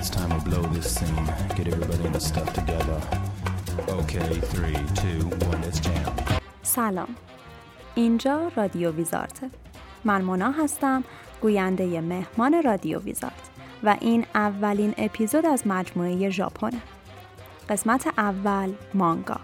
It's time to blow this scene. Get everybody in the stuff together. Okay, three, two, one, let's jam. سلام اینجا رادیو ویزارته من مونا هستم گوینده مهمان رادیو ویزارت و این اولین اپیزود از مجموعه ژاپنه قسمت اول مانگا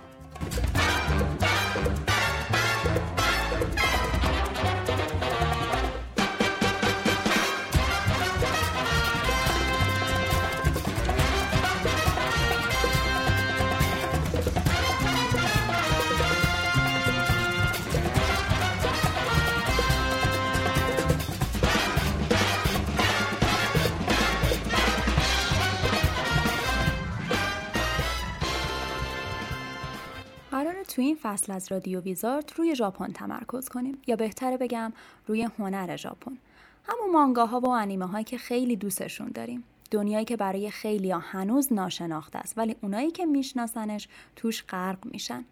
فصل از رادیو ویزارت روی ژاپن تمرکز کنیم. یا بهتره بگم روی هنر ژاپن. همون مانگاها و انیمه هایی که خیلی دوستشون داریم. دنیایی که برای خیلی ها هنوز ناشناخته است ولی اونایی که میشناسنش توش غرق میشن.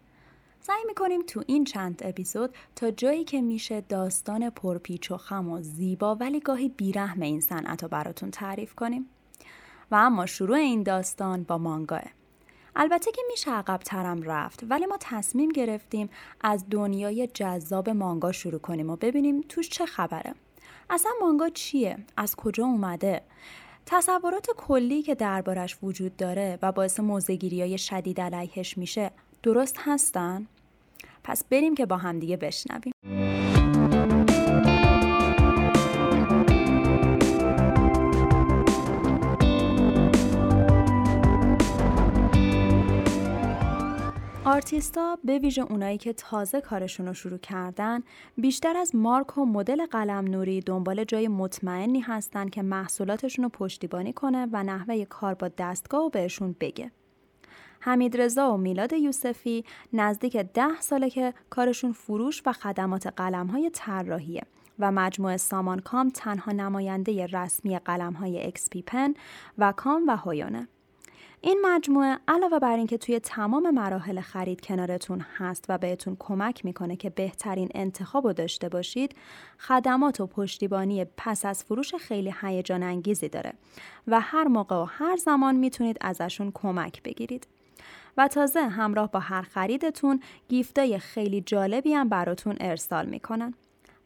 سعی می‌کنیم تو این چند اپیزود تا جایی که میشه داستان پرپیچ و خم و زیبا ولی گاهی بیرحم این صنعت رو براتون تعریف کنیم. و اما شروع این داستان با مانگاه. البته که میشه عقب ترم رفت ولی ما تصمیم گرفتیم از دنیای جذاب مانگا شروع کنیم و ببینیم توش چه خبره. اصلا مانگا چیه؟ از کجا اومده؟ تصورات کلی که دربارش وجود داره و باعث موزگیری های شدید علیهش میشه درست هستن؟ پس بریم که با همدیگه بشنویم. آرتیستا به ویژه اونایی که تازه کارشون رو شروع کردن بیشتر از مارک و مدل قلم نوری دنبال جای مطمئنی هستن که محصولاتشون رو پشتیبانی کنه و نحوه کار با دستگاه و بهشون بگه. حمید رضا و میلاد یوسفی نزدیک ده ساله که کارشون فروش و خدمات قلم های طراحیه و مجموعه سامان کام تنها نماینده رسمی قلم های XP-Pen و کام و هویونه. این مجموعه علاوه بر اینکه توی تمام مراحل خرید کنارتون هست و بهتون کمک می‌کنه که بهترین انتخاب رو داشته باشید خدمات و پشتیبانی پس از فروش خیلی هیجان انگیزی داره و هر موقع و هر زمان می‌تونید ازشون کمک بگیرید. و تازه همراه با هر خریدتون گیفتای خیلی جالبی هم براتون ارسال می‌کنن.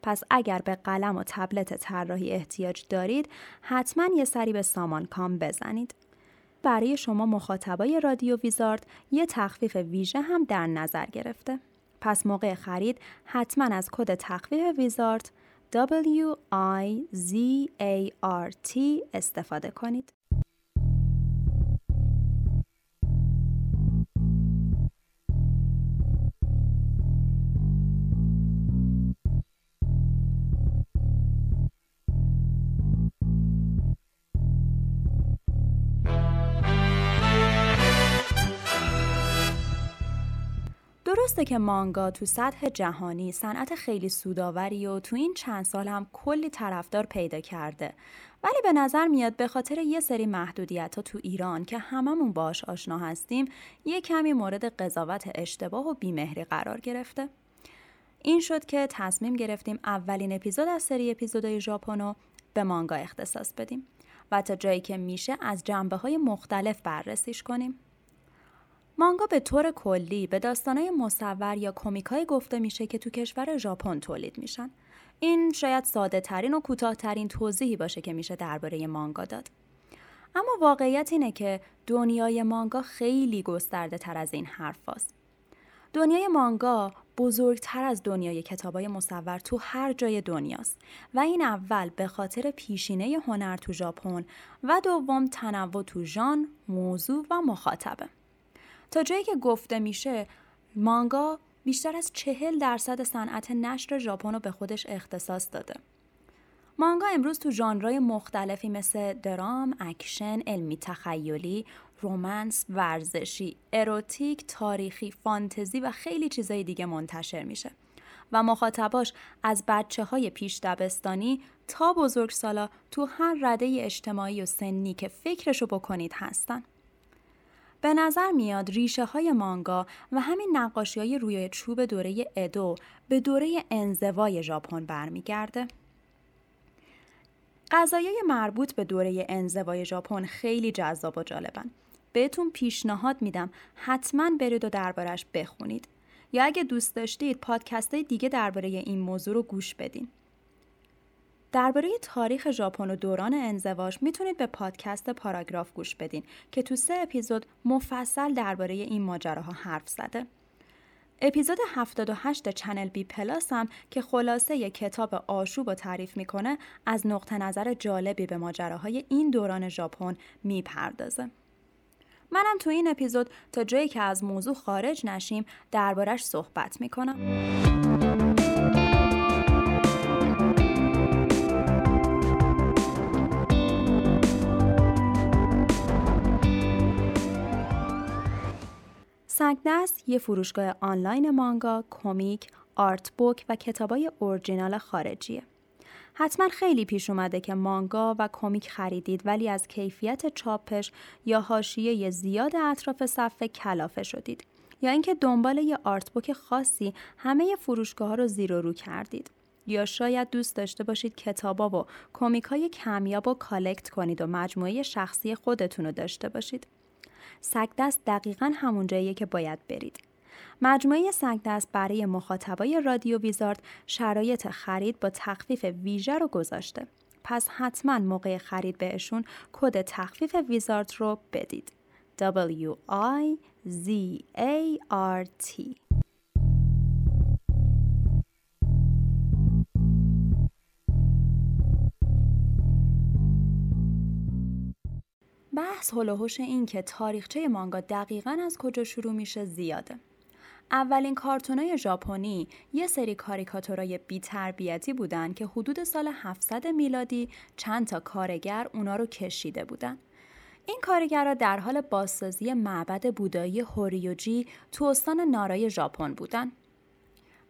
پس اگر به قلم و تبلت طراحی احتیاج دارید حتما یه سری به سامان کام بزنید. برای شما مخاطبای رادیو ویزارد یه تخفیف ویژه هم در نظر گرفته. پس موقع خرید حتما از کد تخفیف ویزارد W I Z A R T استفاده کنید. درسته که مانگا تو سطح جهانی صنعت خیلی سوداوری و تو این چند سال هم کلی طرفدار پیدا کرده. ولی به نظر میاد به خاطر یه سری محدودیت ها تو ایران که هممون باش آشنا هستیم یه کمی مورد قضاوت اشتباه و بیمهری قرار گرفته. این شد که تصمیم گرفتیم اولین اپیزود از سری اپیزودهای ژاپنو به مانگا اختصاص بدیم و تا جایی که میشه از جنبه های مختلف بررسیش کنیم. مانگا به طور کلی به داستانهای مصور یا کمیکای گفته میشه که تو کشور ژاپن تولید میشن. این شاید ساده ترین و کوتاهترین توضیحی باشه که میشه درباره مانگا داد. اما واقعیت اینه که دنیای مانگا خیلی گسترده تر از این حرف هست. دنیای مانگا بزرگتر از دنیای کتابای مصور تو هر جای دنیاست و این اول به خاطر پیشینه هنر تو ژاپن و دوم تنوع تو ژانر، موضوع و مخاطبه. تا جایی که گفته میشه مانگا بیشتر از چهل درصد صنعت نشر ژاپن رو به خودش اختصاص داده. مانگا امروز تو ژانرهای مختلفی مثل درام، اکشن، علمی تخیلی، romance، ورزشی، اروتیک، تاریخی، فانتزی و خیلی چیزای دیگه منتشر میشه. و مخاطباش از بچه های پیش دبستانی تا بزرگسالا تو هر رده اجتماعی و سنی که فکرشو بکنید هستن. به نظر میاد ریشه های مانگا و همین نقاشی های روی چوب دوره ادو به دوره انزوای ژاپن برمیگرده. قضایای مربوط به دوره انزوای ژاپن خیلی جذاب و جالبن. بهتون پیشنهاد میدم حتما برید و دربارش بخونید. یا اگه دوست داشتید پادکست دیگه درباره این موضوع رو گوش بدین. درباره تاریخ ژاپن و دوران انزواش می‌تونید به پادکست پاراگراف گوش بدین که تو سه اپیزود مفصل درباره این ماجراها حرف زده. اپیزود 78 Channel B Plus هم که خلاصه ی کتاب آشوب رو تعریف می‌کنه از نقطه نظر جالبی به ماجراهای این دوران ژاپن می‌پردازه. منم تو این اپیزود تا جایی که از موضوع خارج نشیم دربارش صحبت می‌کنم. سگدست یه فروشگاه آنلاین مانگا، کمیک، art book و کتابای اورجینال خارجیه. حتما خیلی پیش اومده که مانگا و کمیک خریدید ولی از کیفیت چاپش یا حاشیه زیاد اطراف صفحه کلافه شدید یا اینکه دنبال یه art book خاصی همه فروشگاه ها رو زیر و رو کردید یا شاید دوست داشته باشید کتابا و کمیک های کمیاب و collect کنید و مجموعه شخصی خودتون رو داشته باشید. سگدست دقیقا همون جاییه که باید برید. مجموعه سگدست برای مخاطبای رادیو ویزارد شرایط خرید با تخفیف ویژه رو گذاشته. پس حتما موقع خرید بهشون کد تخفیف ویزارد رو بدید. W I Z A R T بحث هلوهوش این که تاریخچه مانگا دقیقا از کجا شروع میشه زیاده. اولین کارتونای ژاپنی یه سری کاریکاتورای بی‌تربیتی بودن که حدود سال 700 میلادی چند تا کارگر اونا رو کشیده بودن. این کارگرها در حال بازسازی معبد بودایی هوریوجی تو استان نارای ژاپن بودن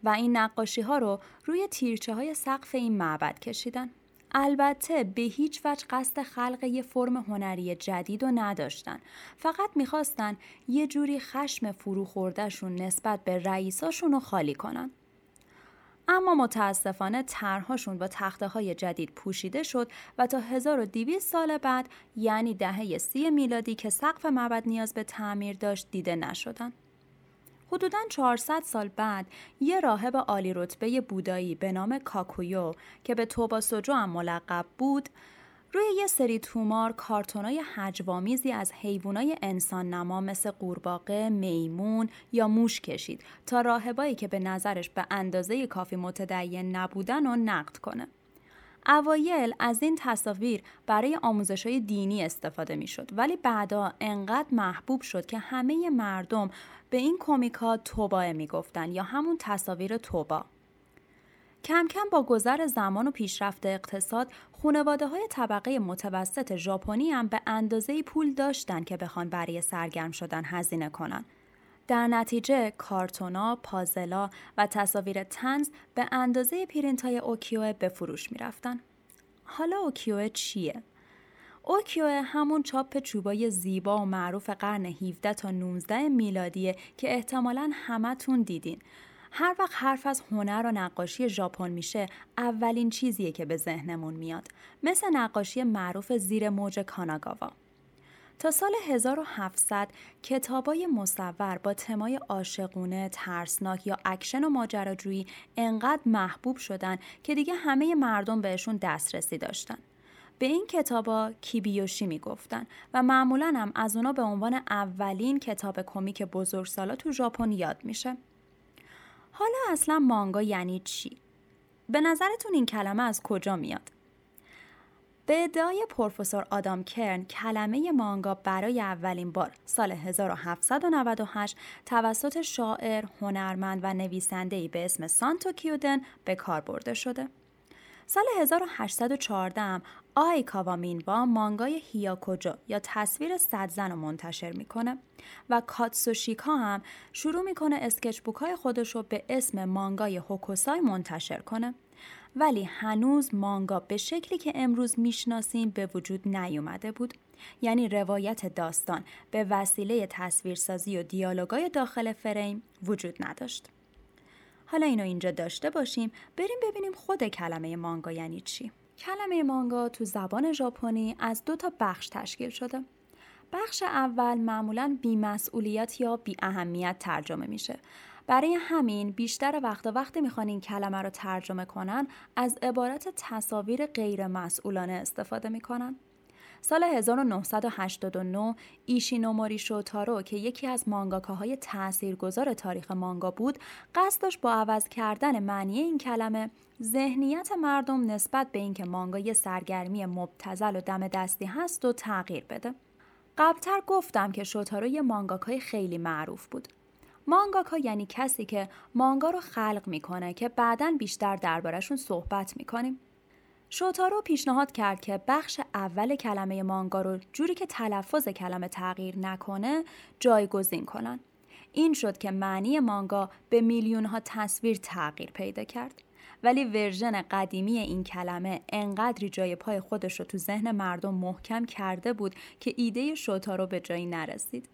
و این نقاشی ها رو روی تیرچه های سقف این معبد کشیدن. البته به هیچ وجه قصد خلق یه فرم هنری جدید و نداشتن. فقط می‌خواستن یه جوری خشم فرو خوردهشون نسبت به رئیساشون رو خالی کنن. اما متاسفانه طرحهاشون با تخته های جدید پوشیده شد و تا 1200 سال بعد یعنی دهه سی میلادی که سقف معبد نیاز به تعمیر داشت دیده نشدن. حدوداً 400 سال بعد یه راهب عالی رتبه بودایی به نام کاکویو که به توبا سوجو هم ملقب بود روی یه سری تومار کارتونای حجوامیزی از حیوانای انسان نما مثل قورباغه، میمون یا موش کشید تا راهبایی که به نظرش به اندازه کافی متدین نبودن و نقد کنه. اوایل از این تصاویر برای آموزش های دینی استفاده می شد ولی بعدا انقدر محبوب شد که همه مردم به این کمیکا توبائه می گفتن یا همون تصاویر توبا. کم کم با گذر زمان و پیشرفت اقتصاد خانواده های طبقه متوسط ژاپنی هم به اندازه پول داشتن که بخوان برای سرگرم شدن هزینه کنن. در نتیجه کارتونا، پازلا و تصاویر طنز به اندازه پرینت های اوکیوئه به فروش می رفتن. حالا اوکیوئه چیه؟ اوکیوئه همون چاپ چوبای زیبا و معروف قرن 17 تا 19 میلادیه که احتمالا همتون دیدین. هر وقت حرف از هنر و نقاشی ژاپن میشه اولین چیزیه که به ذهنمون میاد مثل نقاشی معروف زیر موج کاناگاوا تا سال 1700 کتابای مصور با تمای عاشقونه، ترسناک یا اکشن و ماجراجویی انقدر محبوب شدن که دیگه همه مردم بهشون دسترسی داشتن. به این کتابا کیبیوشی می‌گفتن و معمولا هم از اونا به عنوان اولین کتاب کمیک بزرگسالا تو ژاپن یاد میشه. حالا اصلا مانگا یعنی چی؟ به نظرتون این کلمه از کجا میاد؟ به ادعای پروفسور آدام کرن کلمه مانگا برای اولین بار سال 1798 توسط شاعر، هنرمند و نویسنده‌ای به اسم سانتو کیودن به کار برده شده. سال 1814 هم آی کاوامینوا مانگای هیاکوجو یا تصویر صد زن رو منتشر می‌کنه و کاتسوشیکا هم شروع می‌کنه اسکچ بوک های خودش رو به اسم مانگای هوکوسای منتشر کنه ولی هنوز مانگا به شکلی که امروز می‌شناسیم به وجود نیومده بود یعنی روایت داستان به وسیله تصویرسازی و دیالوگای داخل فریم وجود نداشت حالا اینو اینجا داشته باشیم بریم ببینیم خود کلمه مانگا یعنی چی کلمه مانگا تو زبان ژاپنی از دو تا بخش تشکیل شده. بخش اول معمولا بیمسئولیت یا بی اهمیت ترجمه میشه. برای همین بیشتر وقتا وقتی می‌خوان این کلمه رو ترجمه کنن از عبارت تصاویر غیر مسئولانه استفاده می‌کنن. سال 1989 ایشینوموری شوتارو که یکی از مانگاکاهای تاثیرگذار تاریخ مانگا بود قصد داشت با عوض کردن معنی این کلمه ذهنیت مردم نسبت به اینکه مانگا یه سرگرمی مبتزل و دم دستی هست و تغییر بده قبلتر گفتم که شوتارو یه مانگاکای خیلی معروف بود مانگاکا یعنی کسی که مانگا رو خلق می‌کنه که بعدا بیشتر دربارهشون صحبت می‌کنیم شوتارو پیشنهاد کرد که بخش اول کلمه مانگا رو جوری که تلفظ کلمه تغییر نکنه جایگزین کنن. این شد که معنی مانگا به میلیون ها تصویر تغییر پیدا کرد. ولی ورژن قدیمی این کلمه انقدری جای پای خودش رو تو ذهن مردم محکم کرده بود که ایده شوتارو به جایی نرسید.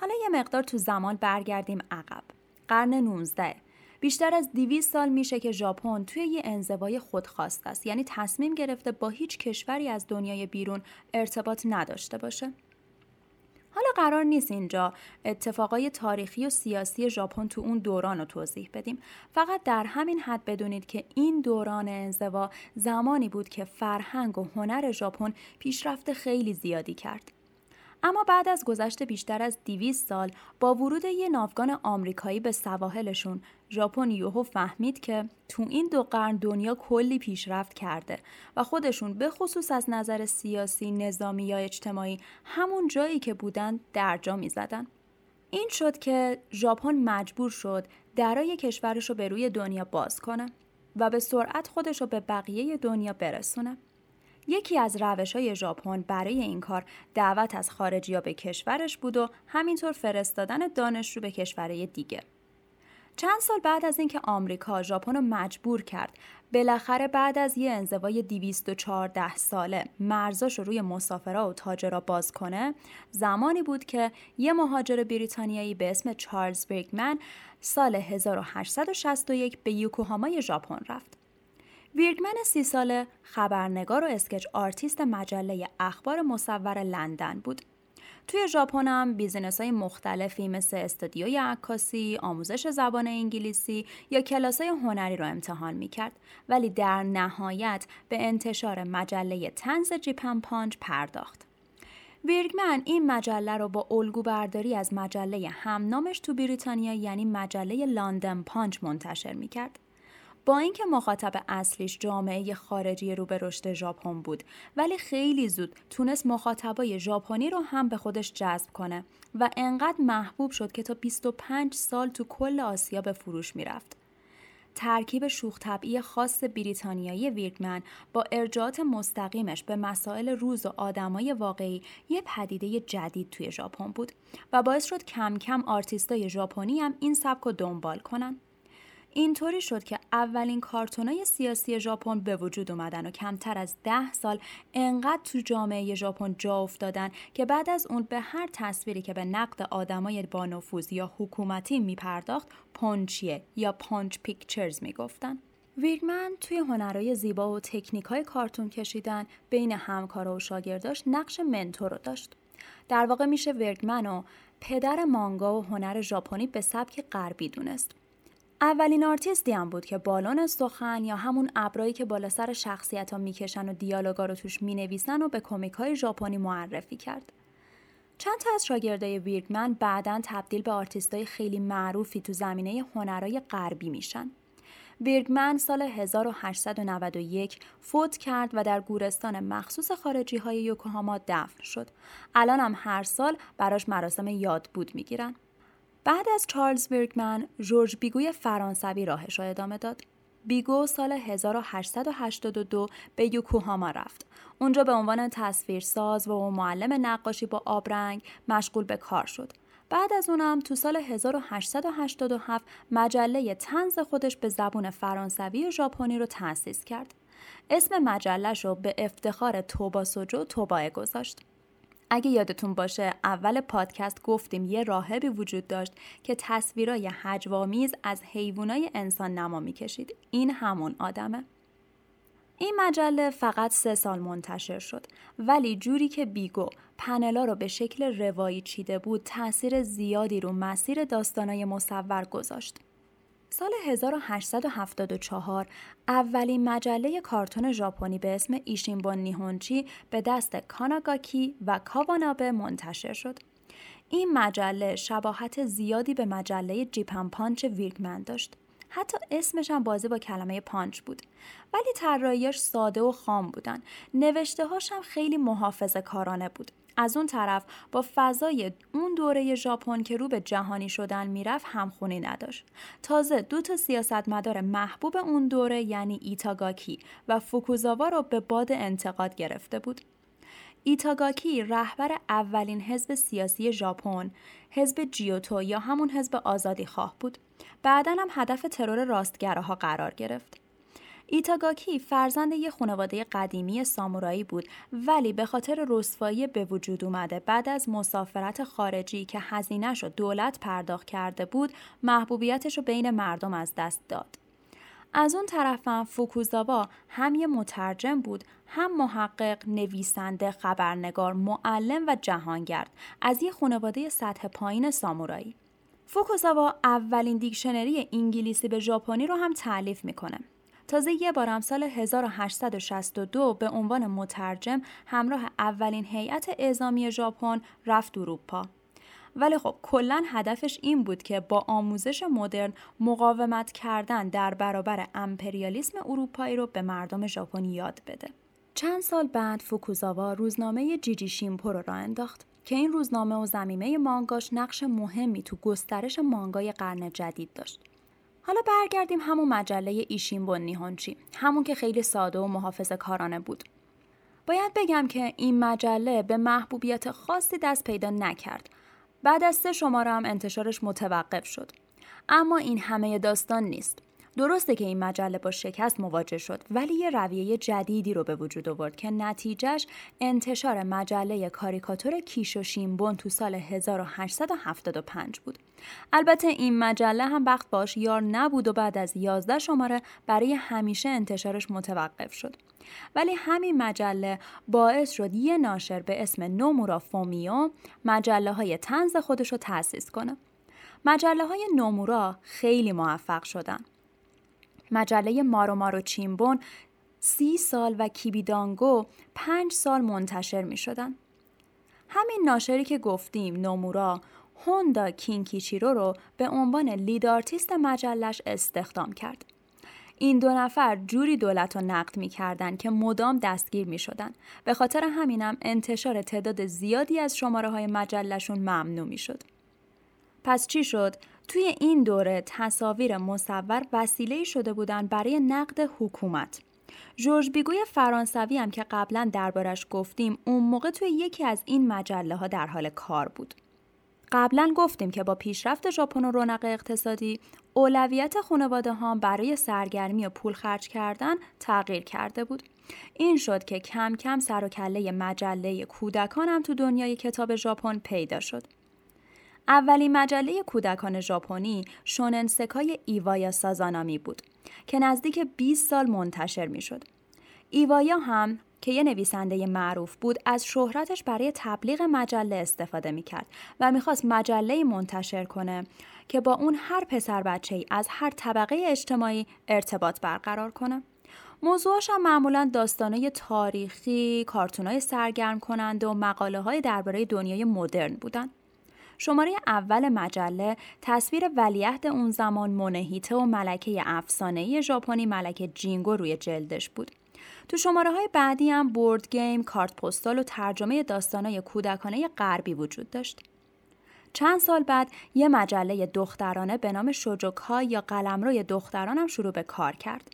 حالا یه مقدار تو زمان برگردیم عقب. قرن 19 بیشتر از 200 سال میشه که ژاپن توی یه انزوای خودخواست است. یعنی تصمیم گرفته با هیچ کشوری از دنیای بیرون ارتباط نداشته باشه. حالا قرار نیست اینجا اتفاقای تاریخی و سیاسی ژاپن تو اون دوران رو توضیح بدیم. فقط در همین حد بدونید که این دوران انزوا زمانی بود که فرهنگ و هنر ژاپن پیشرفت خیلی زیادی کرد. اما بعد از گذشت بیشتر از 200 سال با ورود یه ناوگان آمریکایی به سواحلشون ژاپن یوهو فهمید که تو این دو قرن دنیا کلی پیشرفت کرده و خودشون به خصوص از نظر سیاسی، نظامی یا اجتماعی همون جایی که بودن درجا می زدن. این شد که ژاپن مجبور شد درای کشورش رو به روی دنیا باز کنه و به سرعت خودش رو به بقیه دنیا برسونه. یکی از روش های ژاپن برای این کار دعوت از خارجی ها به کشورش بود و همینطور فرستادن دانشجو به کشورهای دیگه. چند سال بعد از اینکه آمریکا ژاپن رو مجبور کرد بالاخره بعد از یه انزوای 214 ساله مرزاش رو روی مسافرا و تاجرا باز کنه زمانی بود که یه مهاجر بریتانیایی به اسم چارلز برگمن سال 1861 به یوکوهامای ژاپن رفت ویرگمن سی ساله خبرنگار و sketch artist مجله اخبار مصور لندن بود. توی ژاپن هم business های مختلفی مثل استودیوی عکاسی، آموزش زبان انگلیسی یا کلاس های هنری رو امتحان می کرد ولی در نهایت به انتشار مجله طنز Japan Punch پرداخت. ویرگمن این مجله رو با الگو برداری از مجله همنامش تو بریتانیا یعنی مجله London Punch منتشر می کرد. با اینکه مخاطب اصلیش جامعه خارجی رو به رشد ژاپن بود ولی خیلی زود تونست مخاطبای ژاپنی رو هم به خودش جذب کنه و انقدر محبوب شد که تا 25 سال تو کل آسیا به فروش می‌رفت. ترکیب شوخ طبعی خاص بریتانیایی ویرگمن با ارجاعات مستقیمش به مسائل روز و آدمای واقعی یه پدیده جدید توی ژاپن بود و باعث شد کم کم آرتیستای ژاپنی هم این سبک رو دنبال کنن. اینطوری شد که اولین کارتونای سیاسی ژاپن به وجود اومدن و کمتر از ده سال انقدر تو جامعه ژاپن جا افتادن که بعد از اون به هر تصویری که به نقد آدمای با نفوذ یا حکومتی میپرداخت پونچیه یا punch pictures می‌گفتن. ویرگمن توی هنرهای زیبا و تکنیک های کارتون کشیدن بین همکارا و شاگرداش نقش mentor رو داشت. در واقع میشه ویرگمن و پدر مانگا و هنر ژاپنی به سبک غربی دونست. اولین آرتیستی هم بود که بالون سخن یا همون ابرایی که بالا سر شخصیت ها می‌کشن و دیالوگا رو توش می‌نویسن و به کمیک های ژاپنی معرفی کرد. چند تا از شاگردای ویرگمن بعدا تبدیل به آرتیستای خیلی معروفی تو زمینه هنرهای غربی میشن. ویرگمن سال 1891 فوت کرد و در گورستان مخصوص خارجی های یوکوهاما دفن شد. الان هم هر سال براش مراسم یاد بود می‌گیرن. بعد از چارلز برگمن، جورج بیگوی فرانسوی راهش را ادامه داد. بیگو سال 1882 به یوکوهاما رفت. اونجا به عنوان تصویرساز و معلم نقاشی با آبرنگ مشغول به کار شد. بعد از اونم تو سال 1887 مجله تنز خودش به زبون فرانسوی و ژاپنی رو تأسیس کرد. اسم مجلش رو به افتخار توبا سوجو توباه گذاشت. اگه یادتون باشه اول پادکست گفتیم یه راهبی وجود داشت که تصویرای هجوامیز از حیوانای انسان نما می‌کشید این همون آدمه این مجله فقط سه سال منتشر شد ولی جوری که بیگو پنلا رو به شکل روایی چیده بود تاثیر زیادی رو مسیر داستانای مصور گذاشت. سال 1874 اولین مجله کارتون ژاپنی به اسم ایشینبون نیهونچی به دست کاناگاکی و کاوانابه منتشر شد. این مجله شباهت زیادی به مجله Japan Punch ویرگمن داشت. حتی اسمش هم بازی با کلمه پانچ بود ولی طراحیاش ساده و خام بودن نوشته هاشم خیلی محافظه کارانه بود از اون طرف با فضای اون دوره ژاپن که رو به جهانی شدن می‌رفت همخونی نداشت. تازه دو تا سیاستمدار محبوب اون دوره یعنی ایتاگاکی و فوکوزاوا رو به باد انتقاد گرفته بود. ایتاگاکی رهبر اولین حزب سیاسی ژاپن، حزب جیوتو یا همون حزب آزادی خواه بود. بعدا هم هدف ترور راستگراها قرار گرفت. ایتاگاکی فرزند یه خانواده قدیمی سامورایی بود ولی به خاطر رسوایی به وجود اومده بعد از مسافرت خارجی که هزینهش رو دولت پرداخت کرده بود محبوبیتش رو بین مردم از دست داد. از اون طرفم فوکوزاوا هم یه مترجم بود هم محقق، نویسنده، خبرنگار، معلم و جهانگرد از یه خانواده سطح پایین سامورایی. فوکوزاوا اولین دیکشنری انگلیسی به ژاپنی رو هم تعلیف می‌کنه. تازه یه بارم سال 1862 به عنوان مترجم همراه اولین هیئت اعزامی ژاپن رفت اروپا. ولی خب کلا هدفش این بود که با آموزش مدرن مقاومت کردن در برابر امپریالیسم اروپایی رو به مردم ژاپن یاد بده. چند سال بعد فوکوزاوا روزنامه جیجی شیمپو رو راه انداخت که این روزنامه و زمینه مانگاش نقش مهمی تو گسترش مانگای قرن جدید داشت. حالا برگردیم همون مجله ایشین نیهونچی همون که خیلی ساده و محافظه کارانه بود. باید بگم که این مجله به محبوبیت خاصی دست پیدا نکرد. بعد از سه شماره هم انتشارش متوقف شد. اما این همه داستان نیست. درسته که این مجله با شکست مواجه شد ولی یه رویه جدیدی رو به وجود آورد که نتیجهش انتشار مجله کاریکاتور کیش و شیمبون تو سال 1875 بود. البته این مجله هم وقت باش یار نبود و بعد از 11 شماره برای همیشه انتشارش متوقف شد. ولی همین مجله باعث شد یه ناشر به اسم نومورا فومیو مجله های طنز خودش رو تأسیس کنه. مجله های نومورا خیلی موفق شدن. مجله مارو مارو چیمبون سی سال و کیبیدانگو پنج سال منتشر می شدن. همین ناشری که گفتیم نومورا هوندا کینکیچیرو رو به عنوان lead artist مجلش استخدام کرد. این دو نفر جوری دولت رو نقد می کردن که مدام دستگیر می شدن. به خاطر همینم انتشار تعداد زیادی از شماره های مجلشون ممنوع می شد. پس چی شد؟ توی این دوره تصاویر مصور وسیله شده بودند برای نقد حکومت. جورج بیگوی فرانسوی هم که قبلا دربارش گفتیم اون موقع توی یکی از این مجله ها در حال کار بود. قبلا گفتیم که با پیشرفت ژاپن و رونق اقتصادی اولویت خانواده ها برای سرگرمی و پول خرج کردن تغییر کرده بود. این شد که کم کم سر و کله مجله کودکان هم تو دنیای کتاب ژاپن پیدا شد. اولین مجله کودکان ژاپنی شونن سکای ایوایا سازانامی بود که نزدیک 20 سال منتشر می شد. ایوایا هم که یه نویسنده معروف بود از شهرتش برای تبلیغ مجله استفاده می کرد و می‌خواست مجله منتشر کنه که با اون هر پسر بچه ای از هر طبقه اجتماعی ارتباط برقرار کنه. موضوعش هم معمولا داستانه تاریخی، کارتونای سرگرم کننده و مقاله های درباره دنیای مدرن بودن. شماره اول مجله تصویر ولیعهد اون زمان مونهیته و ملکه افسانه‌ای ژاپنی ملکه جینگو روی جلدش بود. تو شماره های بعدی هم بورد گیم، کارت پستال و ترجمه داستانای کودکانه غربی وجود داشت. چند سال بعد یه مجله دخترانه به نام شوجوکای یا قلمروی دخترانم شروع به کار کرد.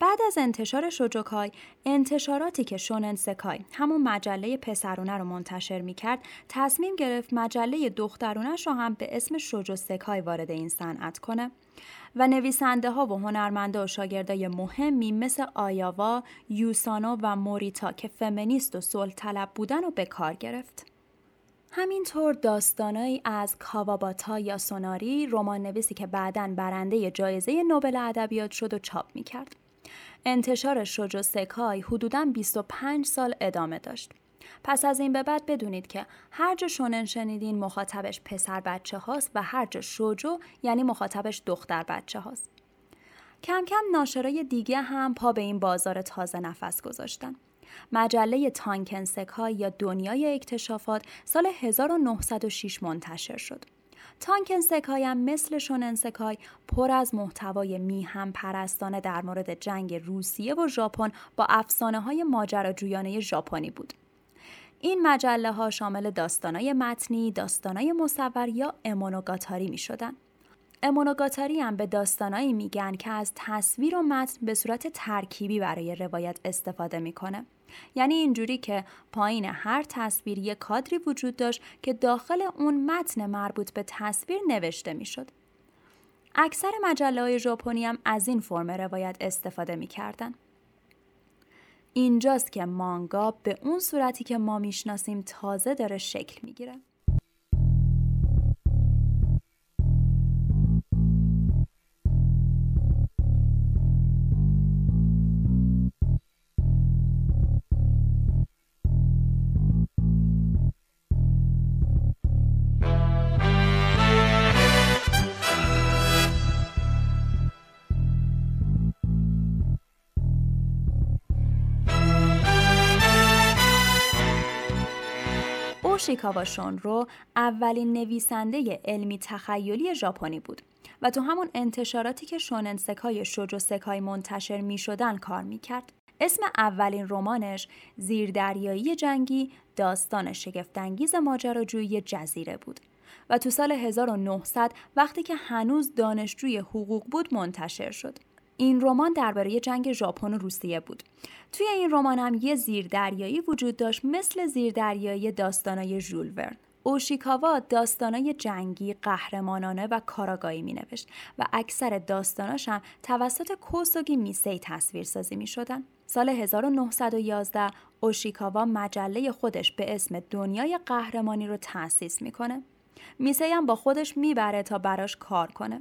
بعد از انتشار شوجوکای انتشاراتی که شونن سکای همون مجله پسرونه رو منتشر می‌کرد تصمیم گرفت مجله دخترونش رو هم به اسم شوجو سکای وارد این صنعت کنه و نویسنده ها و هنرمنده و شاگردای مهمی مثل آیاوا، یوسانو و موریتا که فمینیست و صلح طلب بودن رو به کار گرفت. همینطور داستانایی از کاواباتا یا سوناری رمان نویسی که بعدا برنده جایزه نوبل ادبیات شد و چاپ می کرد. انتشار شوجو سکای حدوداً 25 سال ادامه داشت. پس از این به بعد بدونید که هر جا شونن شنیدین مخاطبش پسر بچه هاست و هر جا شوجو یعنی مخاطبش دختر بچه هاست. کم کم ناشرای دیگه هم پا به این بازار تازه نفس گذاشتن. مجله تانکن سکای یا دنیای اکتشافات سال 1906 منتشر شد. تانکن سکای هم مثل شونن سکای پر از محتوای میهم پرستانه در مورد جنگ روسیه و ژاپن با افسانه های ماجراجویانه ژاپنی بود. این مجله ها شامل داستانای متنی، داستانای مصور یا امونوگاتاری می شدن. امونوگاتاری هم به داستانایی میگن که از تصویر و متن به صورت ترکیبی برای روایت استفاده می‌کنه. یعنی اینجوری که پایین هر تصویر یک کادری وجود داشت که داخل اون متن مربوط به تصویر نوشته می‌شد. اکثر مجله های ژاپنی هم از این فرم روایت استفاده می‌کردن. اینجاست که مانگا به اون صورتی که ما می‌شناسیم تازه داره شکل می‌گیره. اوشیکاوا شونرو اولین نویسنده علمی تخیلی ژاپنی بود و تو همون انتشاراتی که شونن سکای شوجو سکای منتشر می شدن کار می کرد. اسم اولین رمانش زیردریایی جنگی داستان شگفتانگیز ماجراجویی جزیره بود و تو سال 1900 وقتی که هنوز دانشجوی حقوق بود منتشر شد. این رمان درباره جنگ ژاپن و روسیه بود. توی این رمان هم یه زیردریایی وجود داشت مثل زیردریایی داستانای ژول ورن. اوشیکاوا داستانای جنگی، قهرمانانه و کاراگایی می نوشت و اکثر داستاناش هم توسط کوسوگی میسی تصویر سازی می شدن. سال 1911 اوشیکاوا مجله خودش به اسم دنیای قهرمانی رو تأسیس می‌کنه. میسی هم با خودش می‌بره تا براش کار کنه.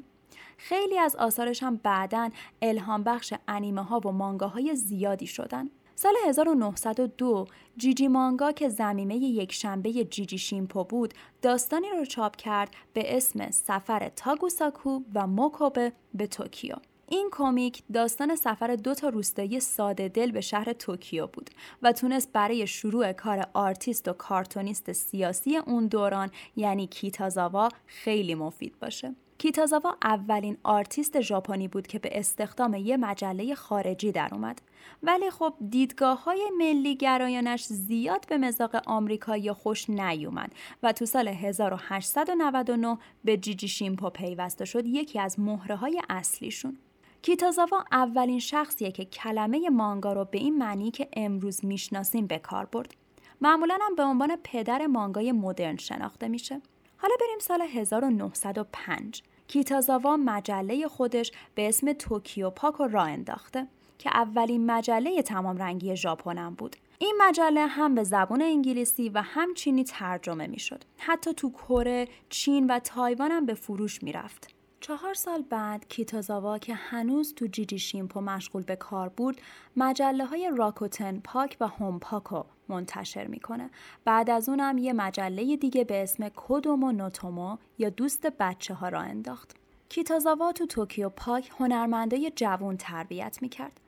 خیلی از آثارش هم بعدا الهام بخش انیمه ها و مانگاهای زیادی شدن. سال 1902 جیجی مانگا که ضمیمه یک شنبه جیجی شیمپو بود داستانی رو چاپ کرد به اسم سفر تاگوساکو و موکوبه به توکیو. این کمیک داستان سفر دو تا روستایی ساده دل به شهر توکیو بود و تونست برای شروع کار آرتیست و کارتونیست سیاسی اون دوران یعنی کیتازاوا خیلی مفید باشه. کیتازاوا اولین آرتیست ژاپنی بود که به استخدام یه مجله خارجی در اومد. ولی خب دیدگاه های ملی گرایانش زیاد به مزاق آمریکایی خوش نیومد و تو سال 1899 به جیجی شیمپو پیوست و شد یکی از مهره های اصلیشون. کیتازاوا اولین شخصیه که کلمه مانگا رو به این معنی که امروز می‌شناسیم به کار برد. معمولا هم به عنوان پدر مانگای مدرن شناخته میشه. حالا بریم سال 1905. کیتازاوا مجله خودش به اسم توکیو پاکو راه انداخت که اولین مجله تمام رنگی ژاپنم بود. این مجله هم به زبان انگلیسی و هم چینی ترجمه می‌شد. حتی تو کره، چین و تایوان هم به فروش می‌رفت. چهار سال بعد کیتازاوا که هنوز تو جیجی شیمپو مشغول به کار بود مجله های راکوتن پاکو و هوم پاکو منتشر می‌کنه بعد از اونم یه مجله دیگه به اسم کودومو نوتومو یا دوست بچه ها را انداخت کیتازاوا تو توکیو پاک هنرمندای جوون تربیت می‌کرد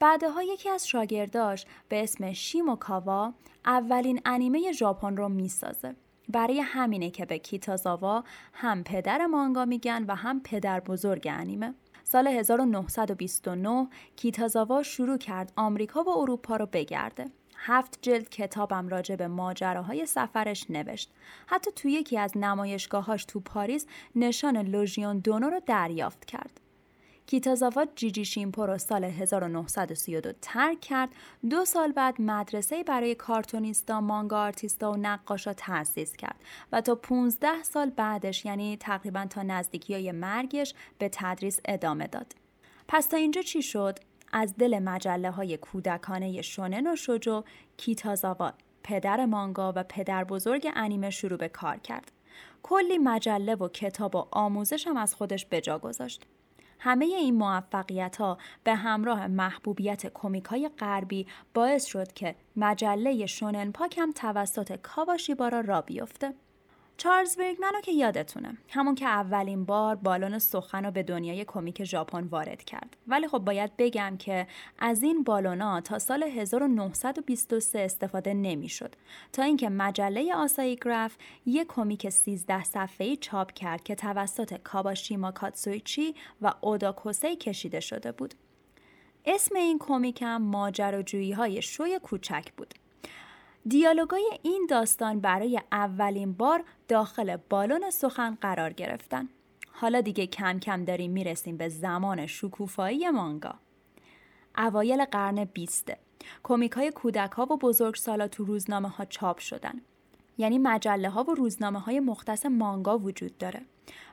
بعدها یکی از شاگرداش به اسم شیموکاوا اولین انیمه ژاپن رو می‌سازه برای همینه که به کیتازاوا هم پدر مانگا میگن و هم پدر بزرگ انیمه. سال 1929 کیتازاوا شروع کرد آمریکا و اروپا رو بگرده. هفت جلد کتابم راجع به ماجراهای سفرش نوشت. حتی توی یکی از نمایشگاهاش تو پاریس نشان لوژیون دونو رو دریافت کرد. کیتازاوا جیجی شیمپو رو سال 1932 ترک کرد دو سال بعد مدرسه برای کارتونیستا، مانگا آرتیستا و نقاشا تأسیس کرد و تا 15 سال بعدش یعنی تقریبا تا نزدیکی های مرگش به تدریس ادامه داد. پس تا اینجا چی شد؟ از دل مجله های کودکانه شونن و شوجو کیتازاوا پدر مانگا و پدر بزرگ انیمه شروع به کار کرد. کلی مجله و کتاب و آموزش هم از خودش به جا گذاشت. همه این موفقیت ها به همراه محبوبیت کمیک های غربی باعث شد که مجله شونن پاک هم توسط کاواشیبارا را بیفته. چارلز ویرگمنو که یادتونه. همون که اولین بار بالون سخن رو به دنیای کمیک ژاپن وارد کرد. ولی خب باید بگم که از این بالونا تا سال 1923 استفاده نمی‌شد. تا اینکه مجله آسایی گراف یک کمیک 13 صفحه‌ای چاپ کرد که توسط کاباشیما کاتسویچی و اودا کوسی کشیده شده بود. اسم این کمیک هم ماجراجویی های شوی کوچک بود. دیالوگای این داستان برای اولین بار داخل بالون سخن قرار گرفتن. حالا دیگه کم کم داریم می‌رسیم به زمان شکوفایی مانگا. اوایل قرن بیسته. کمیک های کودک ها و بزرگ سالا تو روزنامه ها چاپ شدن. یعنی مجله ها و روزنامه های مختص مانگا وجود داره.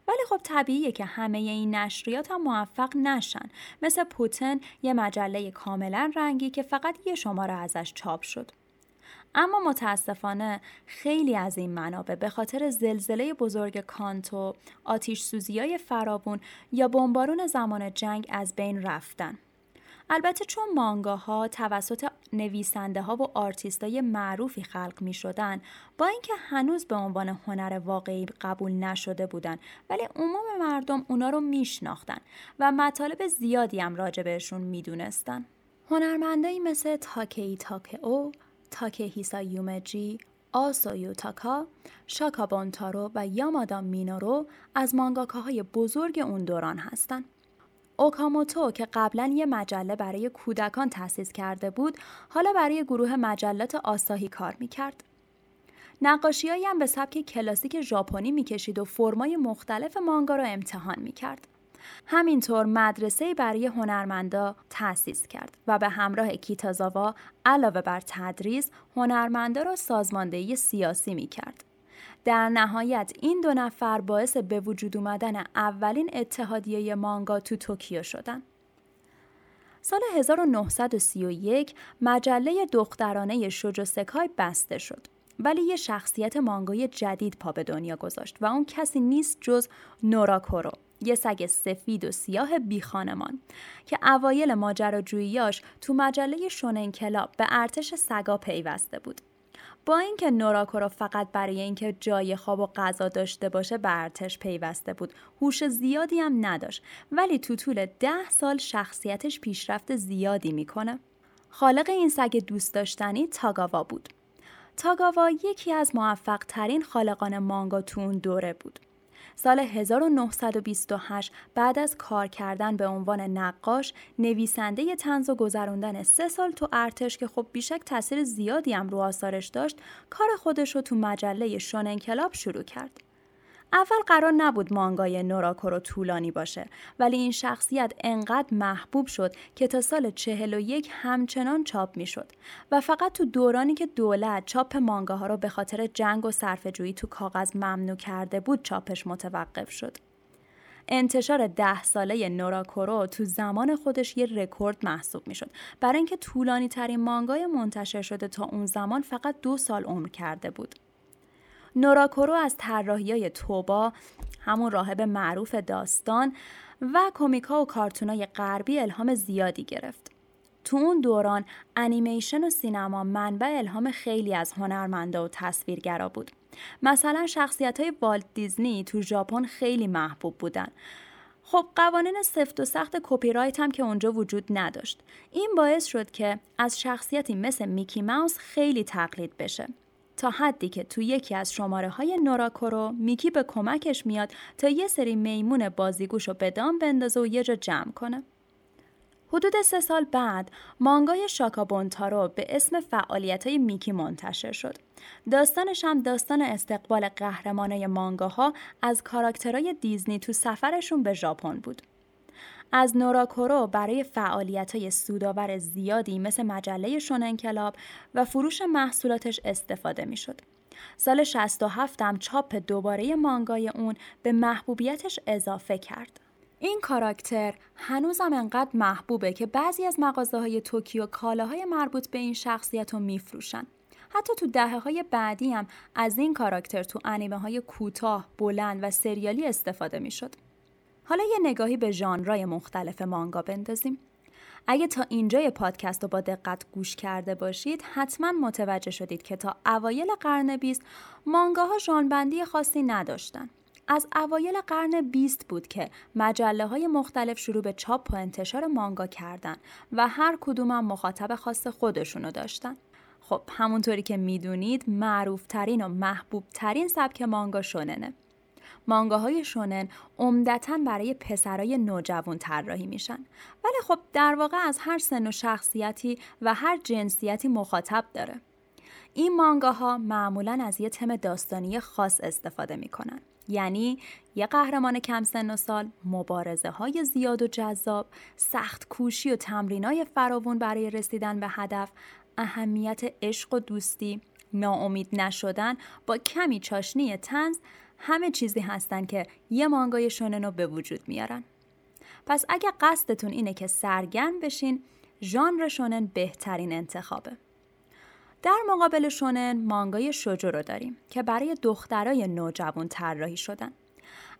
ولی خب طبیعیه که همه این نشریات هم موفق نشن مثل پوتن یه مجله کاملا رنگی که فقط یه شماره ازش چاپ شد اما متاسفانه خیلی از این منابع به خاطر زلزله بزرگ کانتو، آتیش سوزی های فرابون یا بمبارون زمان جنگ از بین رفتن. البته چون مانگاها توسط نویسنده ها و آرتیست های معروفی خلق می شدن با اینکه هنوز به عنوان هنر واقعی قبول نشده بودن ولی عموم مردم اونا رو می شناختن و مطالب زیادی هم راجع بهشون می دونستن. هنرمندایی مثل تاکی او تاکهیسا یومجی، آسو یوتاکا، شاکا بونتارو و یامادا مینورو از مانگاکاهای بزرگ اون دوران هستند. اوکاموتو که قبلا یه مجله برای کودکان تأسیس کرده بود، حالا برای گروه مجلات آساهی کار می‌کرد. نقاشیهایی هم به سبک کلاسیک ژاپنی می‌کشید و فرمای مختلف مانگا را امتحان می‌کرد. همینطور مدرسه برای هنرمندا تأسیس کرد و به همراه کیتازاوا علاوه بر تدریس هنرمندا را سازماندهی سیاسی می کرد. در نهایت این دو نفر باعث به وجود اومدن اولین اتحادیه مانگا تو توکیو شدند. سال 1931 مجله دخترانه شوجو سکای بسته شد ولی یه شخصیت مانگای جدید پا به دنیا گذاشت و اون کسی نیست جز نوراکورو یه سگ سفید و سیاه بی خانمان که اوایل ماجراجوییاش تو مجله شونن کلاب به ارتش سگا پیوسته بود. با اینکه نوراکورو فقط برای اینکه جای خواب و غذا داشته باشه به ارتش پیوسته بود هوش زیادی هم نداشت ولی تو طول ده سال شخصیتش پیشرفت زیادی می‌کنه. خالق این سگ دوست داشتنی تاگاوا بود. تاگاوا یکی از موفق ترین خالقان مانگا تو اون دوره بود. سال 1928 بعد از کار کردن به عنوان نقاش نویسنده تنز و گذروندن سه سال تو ارتش که خب بیشک تاثیر زیادی هم رو آثارش داشت کار خودش رو تو مجله شونن کلاب شروع کرد. اول قرار نبود مانگای نوراکورو طولانی باشه ولی این شخصیت انقدر محبوب شد که تا سال 41 همچنان چاپ می‌شد و فقط تو دورانی که دولت چاپ مانگاها رو به خاطر جنگ و صرفه‌جویی تو کاغذ ممنوع کرده بود چاپش متوقف شد. انتشار ده ساله نوراکورو تو زمان خودش یه رکورد محسوب می‌شد برای اینکه طولانی ترین مانگای منتشر شده تا اون زمان فقط دو سال عمر کرده بود. نوراکورو از طراحی های توبا همون راهب معروف داستان و کمیکا و کارتونای غربی الهام زیادی گرفت. تو اون دوران انیمیشن و سینما منبع الهام خیلی از هنرمندا و تصویرگرا بود. مثلا شخصیت های والت دیزنی تو ژاپن خیلی محبوب بودن. خب قوانین سفت و سخت کپی رایت هم که اونجا وجود نداشت. این باعث شد که از شخصیتی مثل میکی ماوس خیلی تقلید بشه. تا حدی که تو یکی از شماره های نوراکورو میکی به کمکش میاد تا یه سری میمون بازیگوش رو به دام بندازه و یه جا جمع کنه. حدود سه سال بعد مانگای شاکابونتارو به اسم فعالیت های میکی منتشر شد. داستانش هم داستان استقبال قهرمانای مانگاها از کاراکترهای دیزنی تو سفرشون به ژاپن بود. از نوراکورو برای فعالیت های سودآور زیادی مثل مجله شونن کلاب و فروش محصولاتش استفاده می شد. سال 67 هم چاپ دوباره مانگای اون به محبوبیتش اضافه کرد. این کاراکتر هنوزم انقدر محبوبه که بعضی از مغازه های توکیو کالاهای مربوط به این شخصیت رو میفروشن. حتی تو دهه های بعدی هم از این کاراکتر تو انیمه های کوتاه، بلند و سریالی استفاده می شد. حالا یه نگاهی به ژانرهای مختلف مانگا بندازیم. اگه تا اینجای پادکست رو با دقت گوش کرده باشید حتما متوجه شدید که تا اوایل قرن بیست مانگاها ژانربندی خاصی نداشتن. از اوایل قرن 20 بود که مجله های مختلف شروع به چاپ و انتشار مانگا کردن و هر کدوم هم مخاطب خاص خودشونو داشتن. خب همونطوری که می‌دونید معروف ترین و محبوب ترین سبک مانگا شوننه. مانگاهای شونن عمدتا برای پسرای نوجوان طراحی میشن. ولی خب در واقع از هر سن و شخصیتی و هر جنسیتی مخاطب داره. این مانگاها معمولا از یه تم داستانی خاص استفاده می‌کنن. یعنی یه قهرمان کم سن و سال مبارزه های زیاد و جذاب سخت کوشی و تمرین های فراوون برای رسیدن به هدف اهمیت عشق و دوستی ناامید نشدن با کمی چاشنی تنز همه چیزی هستن که یه مانگای شونن رو به وجود میارن. پس اگه قصدتون اینه که سرگرم بشین ژانر شونن بهترین انتخابه. در مقابل شونن مانگای شجو رو داریم که برای دخترای نوجوان طراحی شدن.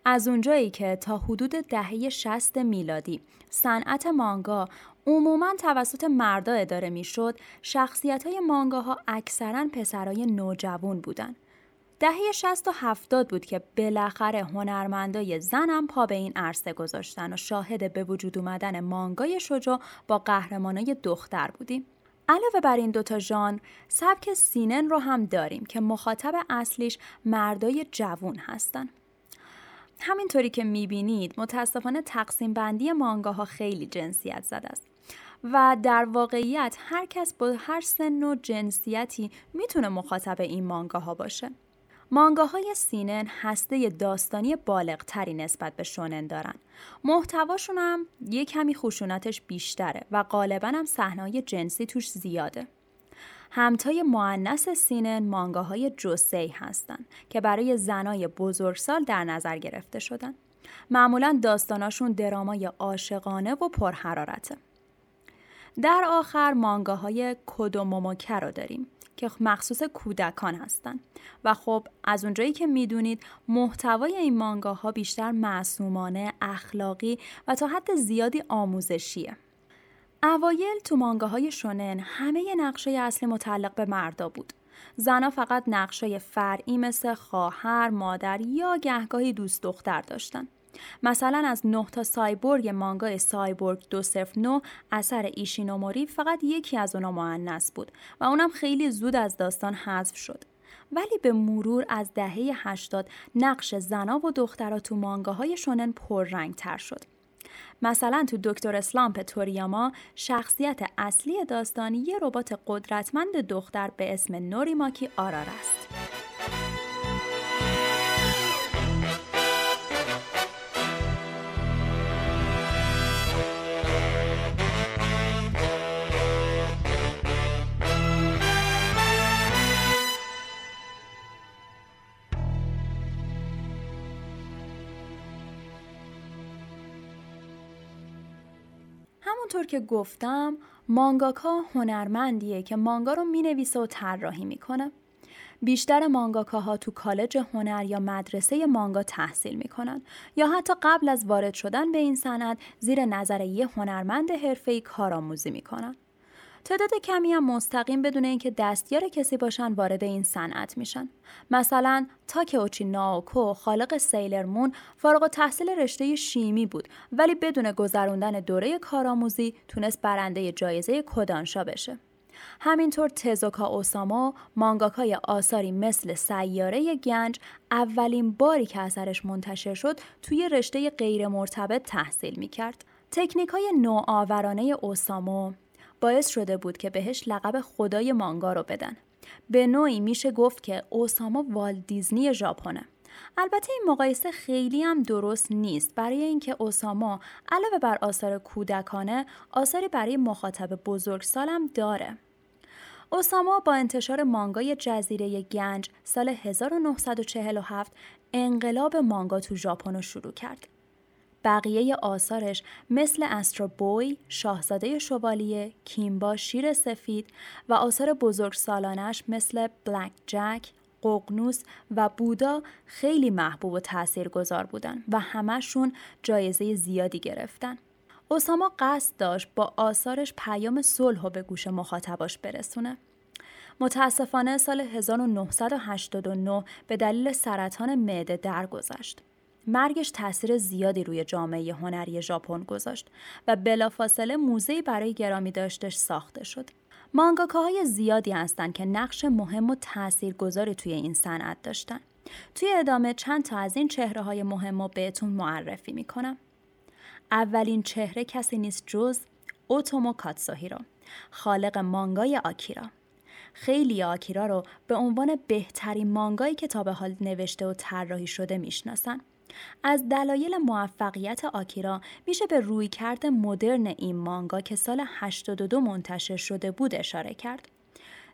از اونجایی که تا حدود دهه 60 میلادی صنعت مانگا عموما توسط مردا اداره می‌شد شخصیت های مانگاها اکثرا پسرای نوجوان بودند دهه 60 و 70 بود که بالاخره هنرمندای زنم پا به این عرصه گذاشتن و شاهد به وجود اومدن مانگای شجاع با قهرمانای دختر بودیم. علاوه بر این دوتا ژانر سبک سینن رو هم داریم که مخاطب اصلیش مردای جوون هستن. همینطوری که می‌بینید متاسفانه تقسیم بندی مانگاها خیلی جنسیت زده است. و در واقعیت هر کس با هر سن و جنسیتی می‌تونه مخاطب این مانگاها باشه. مانگاهای سینن هسته داستانی بالغتری نسبت به شونن دارن. محتواشون هم یه کمی خشونتش بیشتره و غالبا هم صحنه‌های جنسی توش زیاده. همتای معنس سینن مانگاهای جوسی هستند که برای زنای بزرگسال در نظر گرفته شدن. معمولا داستاناشون درامای عاشقانه و پرحرارته. در آخر مانگاهای کدوموموکه رو داریم که مخصوص کودکان هستند و خب از اونجایی که می‌دونید محتوای این مانگاها بیشتر معصومانه، اخلاقی و تا حد زیادی آموزشیه. اوایل تو مانگاهای شونن همه نقشه اصلی متعلق به مردا بود. زنها فقط نقشه فرعی مثل خواهر، مادر یا گهگاهی دوست دختر داشتن. مثلا از 9 تا سایبورگ مانگای سایبورگ 209 اثر ایشینوموری فقط یکی از اونا معنس بود و اونم خیلی زود از داستان حذف شد. ولی به مرور از دهه 80 نقش زنا و دخترها تو مانگاهای شونن پررنگ تر شد. مثلا تو دکتر اسلامپ توریاما شخصیت اصلی داستانی یه ربات قدرتمند دختر به اسم نوریماکی آرار است. همونطور که گفتم مانگاکا هنرمندیه که مانگا رو می‌نویسه و طراحی می‌کنه. بیشتر مانگاکاها تو کالج هنر یا مدرسه مانگا تحصیل می‌کنن یا حتی قبل از وارد شدن به این صنعت زیر نظر یه هنرمند حرفه‌ای کارآموزی می‌کنن. تعداد کمی هم مستقیم بدون اینکه دستیار کسی باشن وارد این صنعت میشن مثلا تاکئوچی ناوکو خالق سیلرمون فارغ تحصیل رشته شیمی بود ولی بدون گذروندن دوره کارآموزی تونست برنده جایزه کدانشا بشه همینطور تزوکا اوسامو مانگاکای آثاری مثل سیاره گنج اولین باری که اثرش منتشر شد توی رشته غیر مرتبط تحصیل می‌کرد. تکنیک های نوآورانه اوسامو باعث شده بود که بهش لقب خدای مانگا رو بدن. به نوعی میشه گفت که اوساما وال دیزنی ژاپنه. البته این مقایسه خیلی هم درست نیست برای اینکه اوساما علاوه بر آثار کودکانه آثاری برای مخاطب بزرگسالم داره. اوساما با انتشار مانگای جزیره گنج سال 1947 انقلاب مانگا تو ژاپن رو شروع کرد. بقیه آثارش مثل استرو بوی، شاهزاده شوالیه، کیمبا شیر سفید و آثار بزرگ سالانش مثل بلک جک، ققنوس و بودا خیلی محبوب و تاثیرگذار بودن و همشون جایزه زیادی گرفتن. اوساما قصد داشت با آثارش پیام صلح به گوش مخاطباش برسونه. متاسفانه سال 1989 به دلیل سرطان معده درگذشت. مرگش تاثیر زیادی روی جامعه هنری ژاپن گذاشت و بلافاصله موزه‌ای برای گرامی داشتش ساخته شد. مانگاکاهای زیادی هستند که نقش مهم و تاثیرگذاری توی این صنعت داشتن. توی ادامه چند تا از این چهره های مهم رو بهتون معرفی می‌کنم. اولین چهره کسی نیست جز اوتومو کاتسوهیرو خالق مانگای آکیرا خیلی آکیرا رو به عنوان بهترین مانگایی که تا به حال نوشته و طراحی شده می‌شناسن از دلایل موفقیت آکیرا میشه به رویکرد مدرن این مانگا که سال 82 منتشر شده بود اشاره کرد.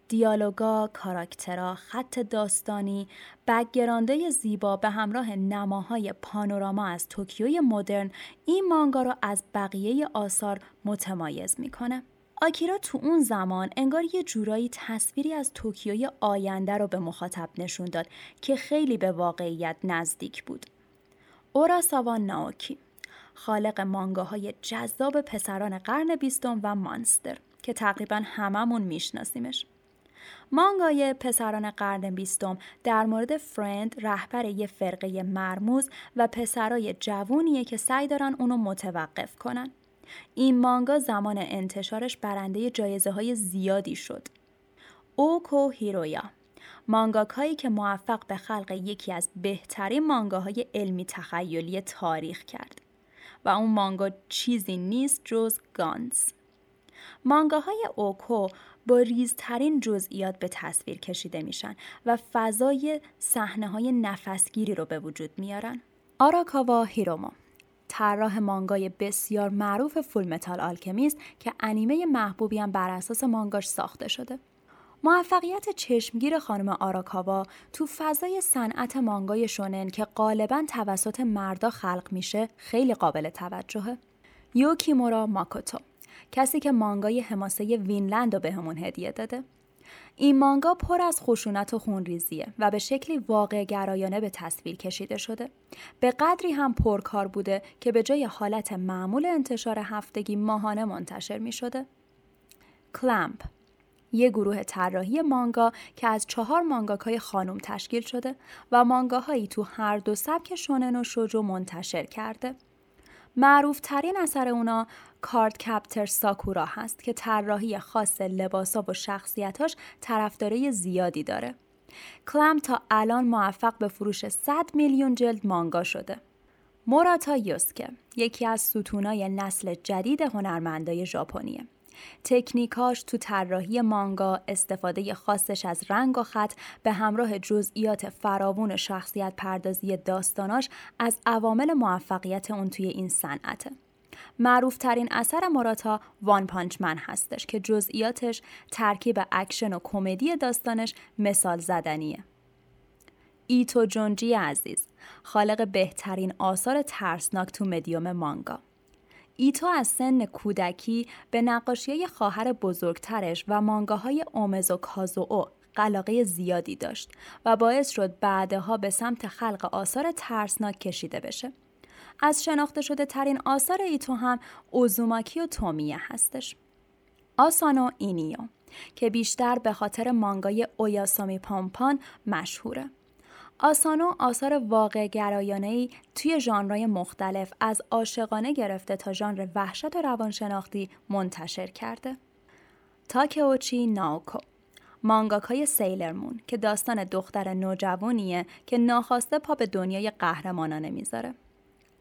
دیالوگا، کاراکترها، خط داستانی، بگرانده زیبا به همراه نماهای پانوراما از توکیوی مدرن این مانگا را از بقیه آثار متمایز می‌کنه. آکیرا تو اون زمان انگار یه جورایی تصویری از توکیوی آینده رو به مخاطب نشون داد که خیلی به واقعیت نزدیک بود. اوراساوا ناوکی خالق مانگاهای جذاب پسران قرن بیستم و مانستر که تقریبا هممون میشناسیمش. مانگای پسران قرن بیستم در مورد فرند رهبر یه فرقه مرموز و پسرای جوونیه که سعی دارن اونو متوقف کنن. این مانگا زمان انتشارش برنده جایزه های زیادی شد. اوکو هیرویا مانگاکایی که موفق به خلق یکی از بهترین مانگاهای علمی تخیلی تاریخ کرد و اون مانگا چیزی نیست جز گانز. مانگاهای اوکو با ریزترین جزئیات به تصویر کشیده میشن و فضای صحنه های نفسگیری رو به وجود میارن. آراکاوا هیرومو طراح مانگای بسیار معروف Fullmetal Alchemist که انیمه محبوبی هم بر اساس مانگاش ساخته شده. موفقیت چشمگیر خانم آراکاوا تو فضای صنعت مانگای شونن که غالبا توسط مردا خلق میشه خیلی قابل توجهه. یوکیمورا ماکوتو کسی که مانگای حماسه Vinland رو بهمون هدیه داده. این مانگا پر از خشونت و خونریزیه و به شکلی واقع گرایانه به تصویر کشیده شده. به قدری هم پرکار بوده که به جای حالت معمول انتشار هفتگی ماهانه منتشر می شده. کلمپ یه گروه طراحی مانگا که از چهار مانگاکای خانم تشکیل شده و مانگاهایی تو هر دو سبک شونن و شوجو منتشر کرده. معروف ترین اثر اونا کارد کپتر ساکورا هست که طراحی خاص لباسا و شخصیتاش طرفدارای زیادی داره. کلم تا الان موفق به فروش 100 میلیون جلد مانگا شده. موراتا یوسکه یکی از ستونای نسل جدید هنرمندای ژاپنیه. تکنیکاش تو طراحی مانگا استفاده خاصش از رنگ و خط به همراه جزئیات فراوون شخصیت پردازی داستاناش از عوامل موفقیت اون توی این صنعته. معروفترین اثر موراتا One Punch Man هستش که جزئیاتش ترکیب اکشن و کمدی داستانش مثال زدنیه. ایتو جونجی عزیز خالق بهترین آثار ترسناک تو مدیوم مانگا ایتو از سن کودکی به نقاشی خواهر بزرگترش و مانگاهای اومزو کازو علاقه زیادی داشت و باعث شد بعدها به سمت خلق آثار ترسناک کشیده بشه. از شناخته شده ترین آثار ایتو هم اوزوماکی و تومیه هستش. آسانو اینیو که بیشتر به خاطر مانگای اویاسامی پامپان مشهوره. آسانو آثار واقع گرایانه توی ژانرهای مختلف از عاشقانه گرفته تا ژانر وحشت و روانشناختی منتشر کرده. تاکئوچی ناوکو مانگاکای سیلرمون که داستان دختر نوجوانیه که ناخواسته پا به دنیای قهرمانانه می‌ذاره.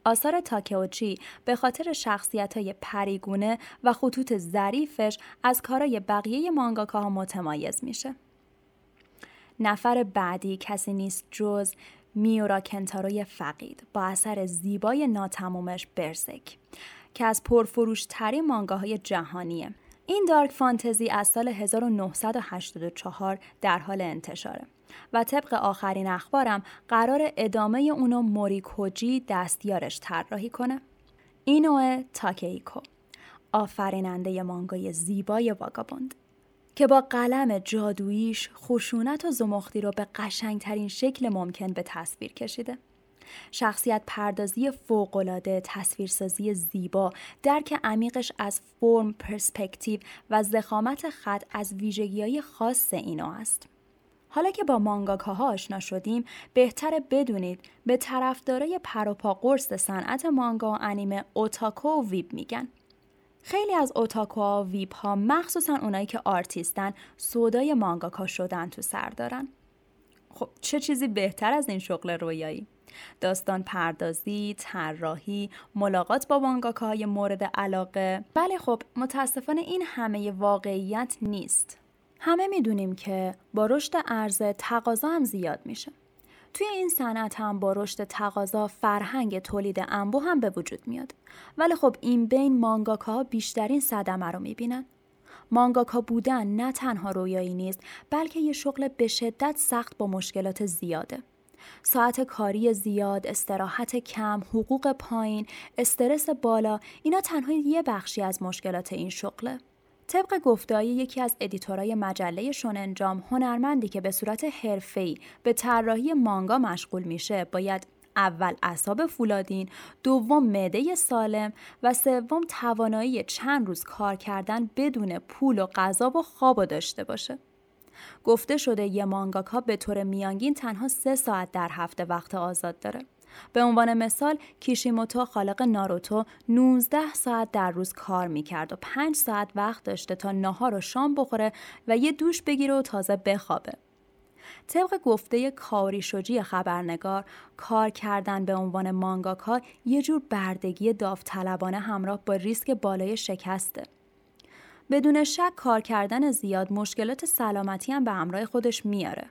آثار تاکئوچی به خاطر شخصیت های پریگونه و خطوط ظریفش از کارای بقیه مانگاکاها متمایز میشه. نفر بعدی کسی نیست جز میورا کنتاروی فقید با اثر زیبای ناتمومش برزک که از پرفروشترین مانگاهای جهانیه. این دارک فانتزی از سال 1984 در حال انتشاره و طبق آخرین اخبارم قرار ادامه اونو موریکوجی دستیارش طراحی کنه. اینوه تاکیکو آفریننده مانگای زیبای واگابوند که با قلم جادوییش خشونت و زمختی رو به قشنگترین شکل ممکن به تصویر کشیده. شخصیت پردازی فوقالعاده، تصویرسازی زیبا، درک عمیقش از فرم، پرسپکتیو و زخامت خط از ویژگی های خاص اینا است. حالا که با مانگاکاها آشنا شدیم بهتره بدونید به طرفدارای پروپا قرص صنعت مانگا و انیمه اوتاکو و ویب میگن خیلی از اوتاکوها و ویب ها مخصوصا اونایی که آرتیستن سودای مانگاکا شدن تو سر دارن. خب چه چیزی بهتر از این شغل رویایی؟ داستان پردازی، طراحی، ملاقات با مانگاکاهای مورد علاقه. بله خب متاسفانه این همه واقعیت نیست. همه می‌دونیم که با رشد عرضه تقاضا هم زیاد میشه. توی این صنعت هم با رشد تقاضا فرهنگ تولید انبو هم به وجود میاد. ولی خب این بین مانگاکا بیشترین صدمه رو می‌بینن. مانگاکا بودن نه تنها رویایی نیست بلکه یه شغل به شدت سخت با مشکلات زیاده. ساعت کاری زیاد، استراحت کم، حقوق پایین، استرس بالا اینا تنها یه بخشی از مشکلات این شغله. طبق گفتهای یکی از ادیتورای مجله شوننجام هنرمندی که به صورت حرفه‌ای به طراحی مانگا مشغول میشه باید اول اعصاب فولادین، دوم معده سالم و سوم توانایی چند روز کار کردن بدون پول و غذا و خواب داشته باشه. گفته شده یه مانگاکا به طور میانگین تنها سه ساعت در هفته وقت آزاد داره. به عنوان مثال کیشیموتو خالق ناروتو 19 ساعت در روز کار می‌کرد و 5 ساعت وقت داشته تا نهار و شام بخوره و یه دوش بگیره و تازه بخوابه. طبق گفته کاری شجی خبرنگار کار کردن به عنوان مانگاکا یه جور بردگی داوطلبانه همراه با ریسک بالای شکسته. بدون شک کار کردن زیاد مشکلات سلامتی هم به همراه خودش میاره.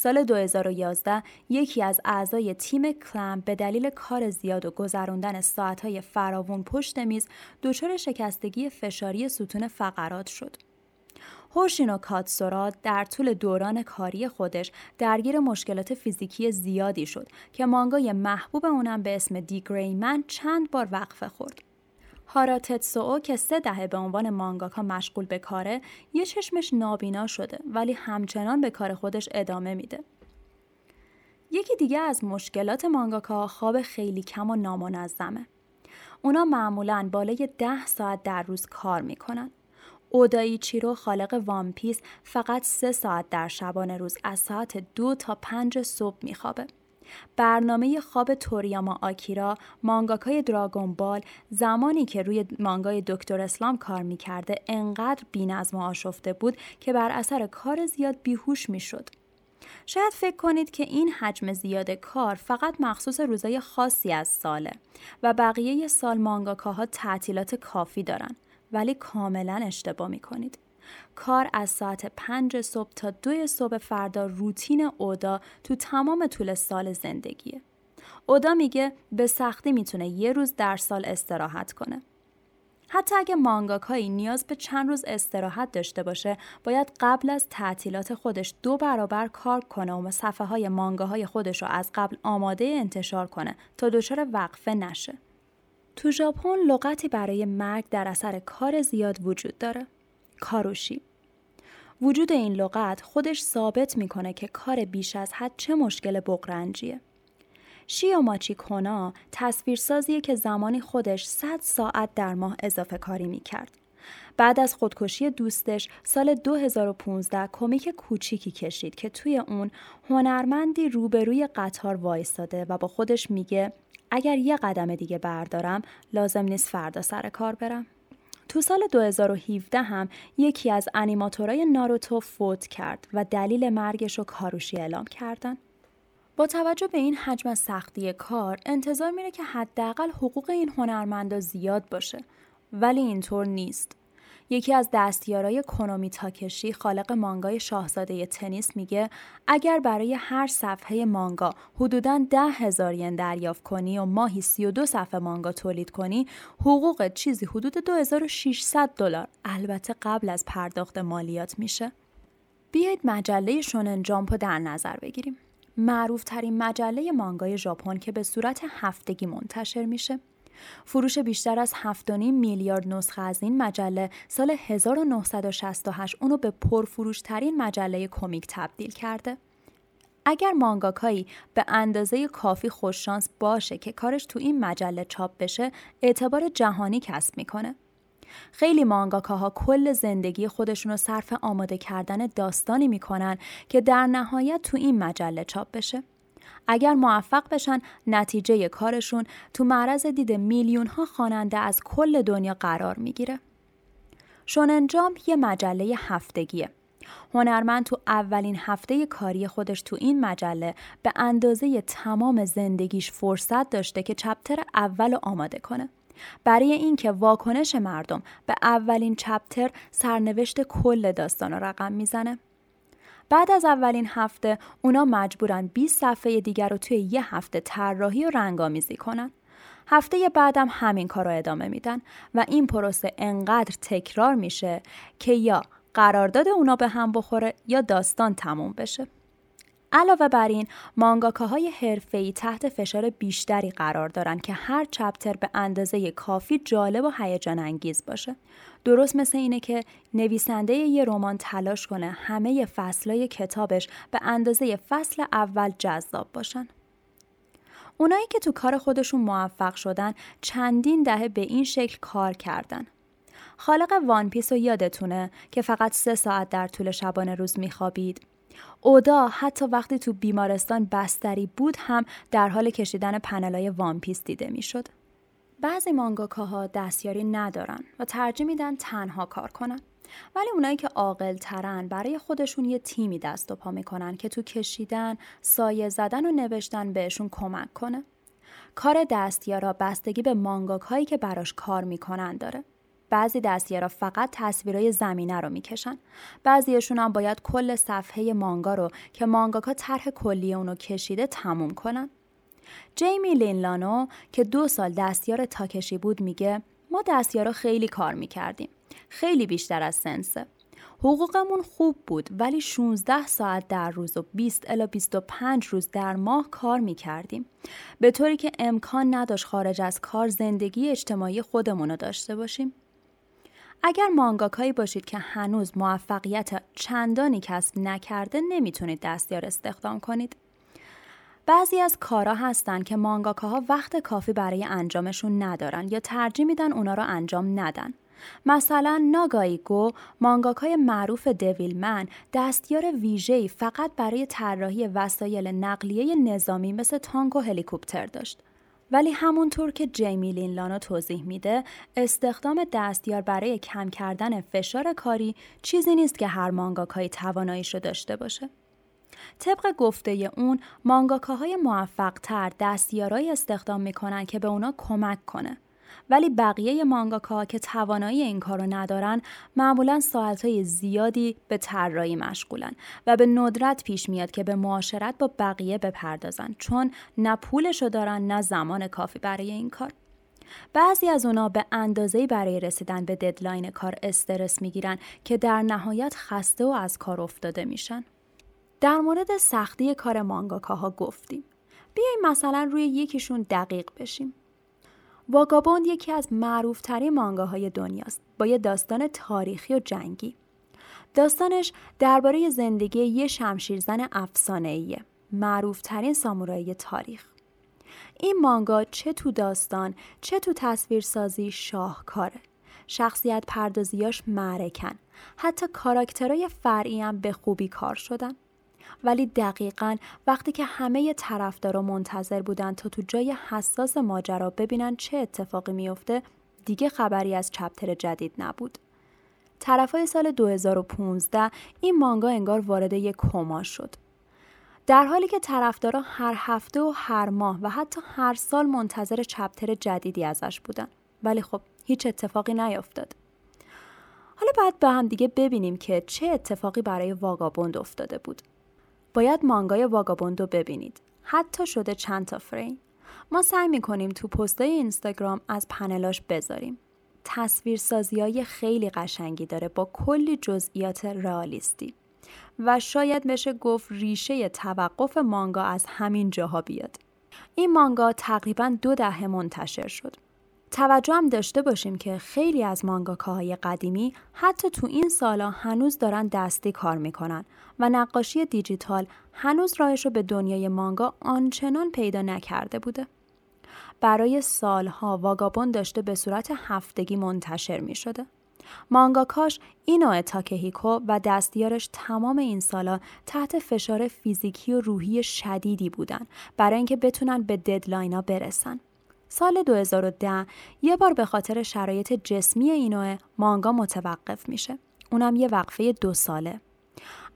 سال 2011 یکی از اعضای تیم کلم به دلیل کار زیاد و گذراندن ساعتهای فراوون پشت میز دچار شکستگی فشاری ستون فقرات شد. هوشینو کاتسورا در طول دوران کاری خودش درگیر مشکلات فیزیکی زیادی شد که مانگای محبوب اونم به اسم دی گریمن چند بار وقفه خورد. هارا تتسو که سه دهه به عنوان مانگاکا مشغول به کاره یه چشمش نابینا شده ولی همچنان به کار خودش ادامه میده. یکی دیگه از مشکلات مانگاکا خواب خیلی کم و نامنظمه. اونا معمولا بالای ده ساعت در روز کار می‌کنن. اودایی چیرو خالق وامپیس فقط سه ساعت در شبانه روز از ساعت دو تا پنج صبح میخوابه. برنامه خواب توریاما آکیرا مانگاکای دراگون بال زمانی که روی مانگای دکتر اسلام کار می‌کرده انقدر بینظم و آشفته بود که بر اثر کار زیاد بیهوش می‌شد شاید فکر کنید که این حجم زیاد کار فقط مخصوص روزای خاصی از ساله و بقیه سال مانگاکاها تعطیلات کافی دارن ولی کاملا اشتباه می کنید. کار از ساعت پنج صبح تا دو صبح فردا روتین اودا تو تمام طول سال زندگیه. اودا میگه به سختی می‌تونه یه روز در سال استراحت کنه. حتی اگه مانگاکایی نیاز به چند روز استراحت داشته باشه باید قبل از تعطیلات خودش دو برابر کار کنه و صفحه های مانگاهای خودش رو از قبل آماده انتشار کنه تا دچار وقفه نشه. تو ژاپن لغتی برای مرگ در اثر کار زیاد وجود داره. کاروشی وجود این لغت خودش ثابت می‌کنه که کار بیش از حد چه مشکل بغرنجیه. شیوماچی کونا تصویرسازیه که زمانی خودش 100 ساعت در ماه اضافه کاری می‌کرد. بعد از خودکشی دوستش سال 2015 کمیک کوچیکی کشید که توی اون هنرمندی روبروی قطار وایستاده و با خودش میگه اگر یه قدم دیگه بردارم لازم نیست فردا سر کار برم. تو سال 2017 هم یکی از انیماتورای ناروتو فوت کرد و دلیل مرگش رو کاروشی اعلام کردن. با توجه به این حجم سختی کار انتظار میره که حداقل حقوق این هنرمندا زیاد باشه ولی اینطور نیست. یکی از دستیارای کنومی تاکشی خالق مانگای شاهزاده تنیس میگه اگر برای هر صفحه مانگا حدوداً ده هزار ین دریافت کنی و ماهی 32 صفحه مانگا تولید کنی حقوق چیزی حدود 2600 دلار. البته قبل از پرداخت مالیات میشه. بیایید مجله شونن جامپو در نظر بگیریم. معروف ترین مجله مانگای ژاپن که به صورت هفتگی منتشر میشه. فروش بیشتر از 7.5 میلیارد نسخه از این مجله سال 1968 اونو به پرفروشترین مجله کمیک تبدیل کرده. اگر مانگاکایی به اندازه کافی خوششانس باشه که کارش تو این مجله چاپ بشه اعتبار جهانی کسب می‌کنه. خیلی مانگاکاها کل زندگی خودشون رو صرف آماده کردن داستانی می‌کنن که در نهایت تو این مجله چاپ بشه. اگر موفق بشن نتیجه کارشون تو معرض دید میلیون ها خواننده از کل دنیا قرار می‌گیره. شوننجام یه مجله هفتگیه. هنرمند تو اولین هفته کاری خودش تو این مجله به اندازه تمام زندگیش فرصت داشته که چپتر اول آماده کنه. برای اینکه واکنش مردم به اولین چپتر سرنوشت کل داستان رقم می‌زنه. بعد از اولین هفته اونا مجبورن 20 صفحه دیگر رو توی یه هفته طراحی و رنگامیزی کنن. هفته بعدم همین کار رو ادامه میدن و این پروسه انقدر تکرار میشه که یا قرارداد اونا به هم بخوره یا داستان تموم بشه. علاوه بر این مانگاکاهای حرفه‌ای تحت فشار بیشتری قرار دارن که هر چپتر به اندازه کافی جالب و هیجان انگیز باشه. درست مثل اینه که نویسنده یه رمان تلاش کنه همه فصلای کتابش به اندازه فصل اول جذاب باشن. اونایی که تو کار خودشون موفق شدن چندین دهه به این شکل کار کردن. خالق One Piece رو یادتونه که فقط سه ساعت در طول شبانه روز میخوابید اودا حتی وقتی تو بیمارستان بستری بود هم در حال کشیدن پنلای One Piece دیده می‌شد. بعضی مانگاکاها دستیاری ندارن و ترجیح میدن تنها کار کنن. ولی اونایی که عاقل ترن برای خودشون یه تیمی دست و پا می‌کنن که تو کشیدن، سایه زدن و نوشتن بهشون کمک کنه. کار دستیارا بستگی به مانگاک هایی که براش کار می‌کنن داره. بعضی دستیارا فقط تصویرای زمینه رو می‌کشن بعضیشون هم باید کل صفحه مانگا رو که مانگاکا طرح کلی اونو کشیده تموم کنن جیمی لینلانو که دو سال دستیار تاکشی بود میگه ما دستیارا خیلی کار می‌کردیم خیلی بیشتر از سنسه حقوقمون خوب بود ولی 16 ساعت در روز و 20 الا 25 روز در ماه کار می کردیم. به طوری که امکان نداشت خارج از کار زندگی اجتماعی خودمون رو داشته باشیم. اگر مانگاکایی باشید که هنوز موفقیت چندانی کسب نکرده نمی‌تونید دستیار استخدام کنید. بعضی از کارا هستن که مانگاکاها وقت کافی برای انجامشون ندارن یا ترجیح میدن اونا رو انجام ندن. مثلا ناگایی گو مانگاکای معروف دویلمن دستیار ویژه‌ای فقط برای طراحی وسایل نقلیه نظامی مثل تانک و هلیکوپتر داشت. ولی همونطور که جیمی لینلانا توضیح میده استخدام دستیار برای کم کردن فشار کاری چیزی نیست که هر مانگاکایی تواناییش رو داشته باشه. طبق گفته اون مانگاکاهای موفق تر دستیارایی استخدام می‌کنن که به اونا کمک کنه ولی بقیه مانگاکا که توانایی این کارو ندارن معمولا ساعتهای زیادی به طراحی مشغولن و به ندرت پیش میاد که به معاشرت با بقیه بپردازن چون نه پولشو دارن نه زمان کافی برای این کار بعضی از اونا به اندازه‌ای برای رسیدن به ددلاین کار استرس می‌گیرن که در نهایت خسته و از کار افتاده میشن. در مورد سختی کار مانگاکاها گفتیم. بیایم مثلا روی یکیشون دقیق بشیم. واگابوند یکی از معروفترین مانگاهای دنیاست با یه داستان تاریخی و جنگی. داستانش درباره زندگی یه شمشیرزن افسانه‌ایه. معروفترین سامورایی تاریخ. این مانگا چه تو داستان چه تو تصویرسازی شاهکاره. شخصیت پردازیاش معرکن. حتی کاراکترهای فرعی هم به خوبی کار شدن. ولی دقیقا وقتی که همه طرفدارا منتظر بودن تا تو جای حساس ماجرا ببینن چه اتفاقی میفته دیگه خبری از چپتر جدید نبود. طرفای سال 2015 این مانگا انگار وارد یک کما شد. در حالی که طرفدارا هر هفته و هر ماه و حتی هر سال منتظر چپتر جدیدی ازش بودن. ولی خب هیچ اتفاقی نیفتاد. حالا باید به هم دیگه ببینیم که چه اتفاقی برای واگابوند افتاده بود. باید مانگای واگابوندو ببینید. حتی شده چند تا فریم. ما سعی می‌کنیم تو پستای اینستاگرام از پنلاش بذاریم. تصویرسازی های خیلی قشنگی داره با کلی جزئیات رئالیستی. و شاید بشه گفت ریشه توقف مانگا از همین جاها بیاد. این مانگا تقریبا دو دهه منتشر شد. توجه هم داشته باشیم که خیلی از مانگاکاهای قدیمی حتی تو این سالا هنوز دارن دستی کار می‌کنن و نقاشی دیجیتال هنوز راهش رو به دنیای مانگا آنچنان پیدا نکرده بوده. برای سالها واگابون داشته به صورت هفتگی منتشر می شده. مانگاکاش اینو تاکهیکو و دستیارش تمام این سالا تحت فشار فیزیکی و روحی شدیدی بودن برای اینکه بتونن به ددلاینا برسن. سال 2010 یه بار به خاطر شرایط جسمی اینوه مانگا متوقف میشه. اونم یه وقفه دو ساله.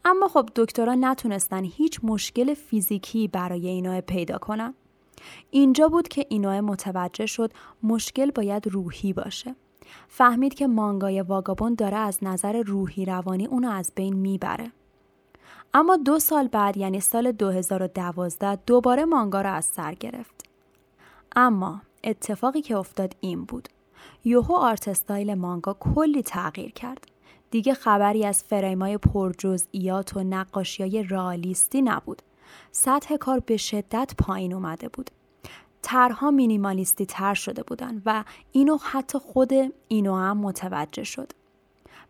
اما خب دکترا نتونستن هیچ مشکل فیزیکی برای اینوه پیدا کنن. اینجا بود که اینوه متوجه شد مشکل باید روحی باشه. فهمید که مانگای واگابون داره از نظر روحی روانی اونو از بین می‌بره. اما دو سال بعد یعنی سال 2012 دوباره مانگا را از سر گرفت. اما اتفاقی که افتاد این بود. یوهو آرت استایل مانگا کلی تغییر کرد. دیگه خبری از فریمای پرجزئیات و نقاشیای رالیستی نبود. سطح کار به شدت پایین اومده بود. طرها مینیمالیستی تر شده بودن و اینو حتی خود اینو هم متوجه شد.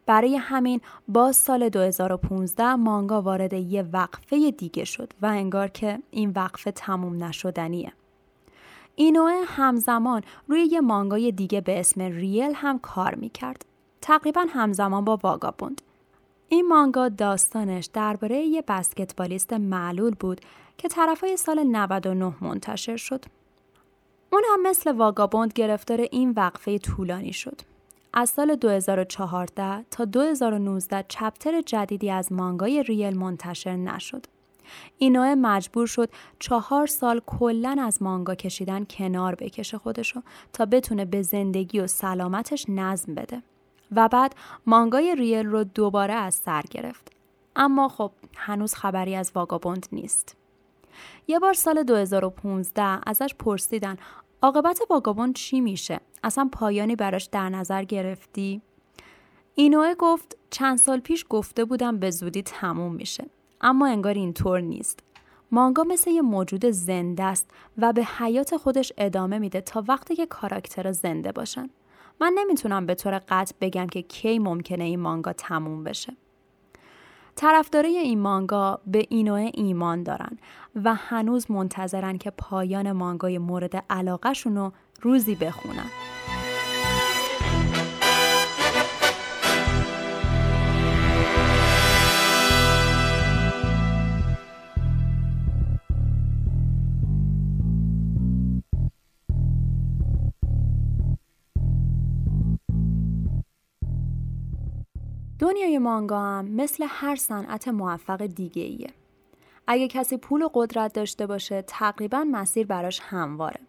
برای همین باز سال 2015 مانگا وارد یه وقفه دیگه شد و انگار که این وقفه تموم نشدنیه. اینوه همزمان روی یه مانگای دیگه به اسم ریل هم کار می‌کرد. تقریبا همزمان با واگابوند. این مانگا داستانش درباره یه بسکتبالیست معلول بود که طرفای سال 99 منتشر شد. اون هم مثل واگابوند گرفتار این وقفه طولانی شد. از سال 2014 تا 2019 چپتر جدیدی از مانگای ریل منتشر نشد. اینوه مجبور شد چهار سال کلا از مانگا کشیدن کنار بکشه خودشو تا بتونه به زندگی و سلامتش نظم بده. و بعد مانگای ریل رو دوباره از سر گرفت. اما خب هنوز خبری از واگابوند نیست. یه بار سال 2015 ازش پرسیدن عاقبت واگابوند چی میشه؟ اصلا پایانی براش در نظر گرفتی؟ اینوه گفت چند سال پیش گفته بودم به زودی تموم میشه. اما انگار اینطور نیست. مانگا مثل یه موجود زنده است و به حیات خودش ادامه میده تا وقتی که کاراکتر زنده باشن. من نمی‌تونم به طور قطع بگم که کی ممکنه این مانگا تموم بشه. طرفدارای این مانگا به اینوه ایمان دارن و هنوز منتظرن که پایان مانگای مورد علاقهشون رو روزی بخونن. دنیای مانگا هم مثل هر صنعت موفق دیگه ایه. اگه کسی پول و قدرت داشته باشه تقریبا مسیر براش همواره.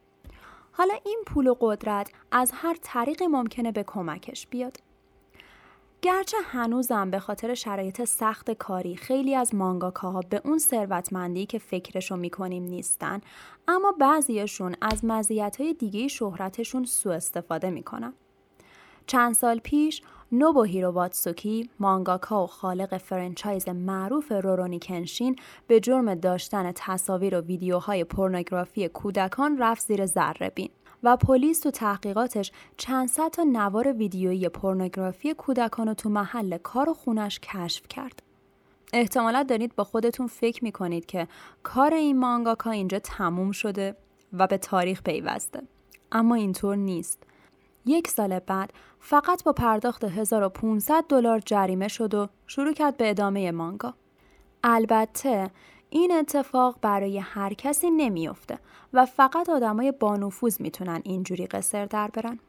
حالا این پول و قدرت از هر طریقی ممکنه به کمکش بیاد. گرچه هنوزم به خاطر شرایط سخت کاری خیلی از مانگاکاها به اون ثروتمندی که فکرشو می‌کنیم نیستن اما بعضیشون از مزیت‌های دیگه شهرتشون سوء استفاده می‌کنن. چند سال پیش نوبوهیرو واتسوکی مانگاکا و خالق franchise معروف رورونی کنشین به جرم داشتن تصاویر و ویدیوهای پورنوگرافی کودکان رفت زیر ذره بین و پلیس تو تحقیقاتش چند صد تا نوار ویدیویی پورنوگرافی کودکان رو تو محل کار و خونش کشف کرد. احتمالا دارید با خودتون فکر می‌کنید که کار این مانگاکا اینجا تموم شده و به تاریخ پیوسته. اما اینطور نیست. یک سال بعد فقط با پرداخت 1500 دلار جریمه شد و شروع کرد به ادامه مانگا. البته این اتفاق برای هر کسی نمیافته و فقط آدمای بانفوذ می‌تونن اینجوری قصر در برن.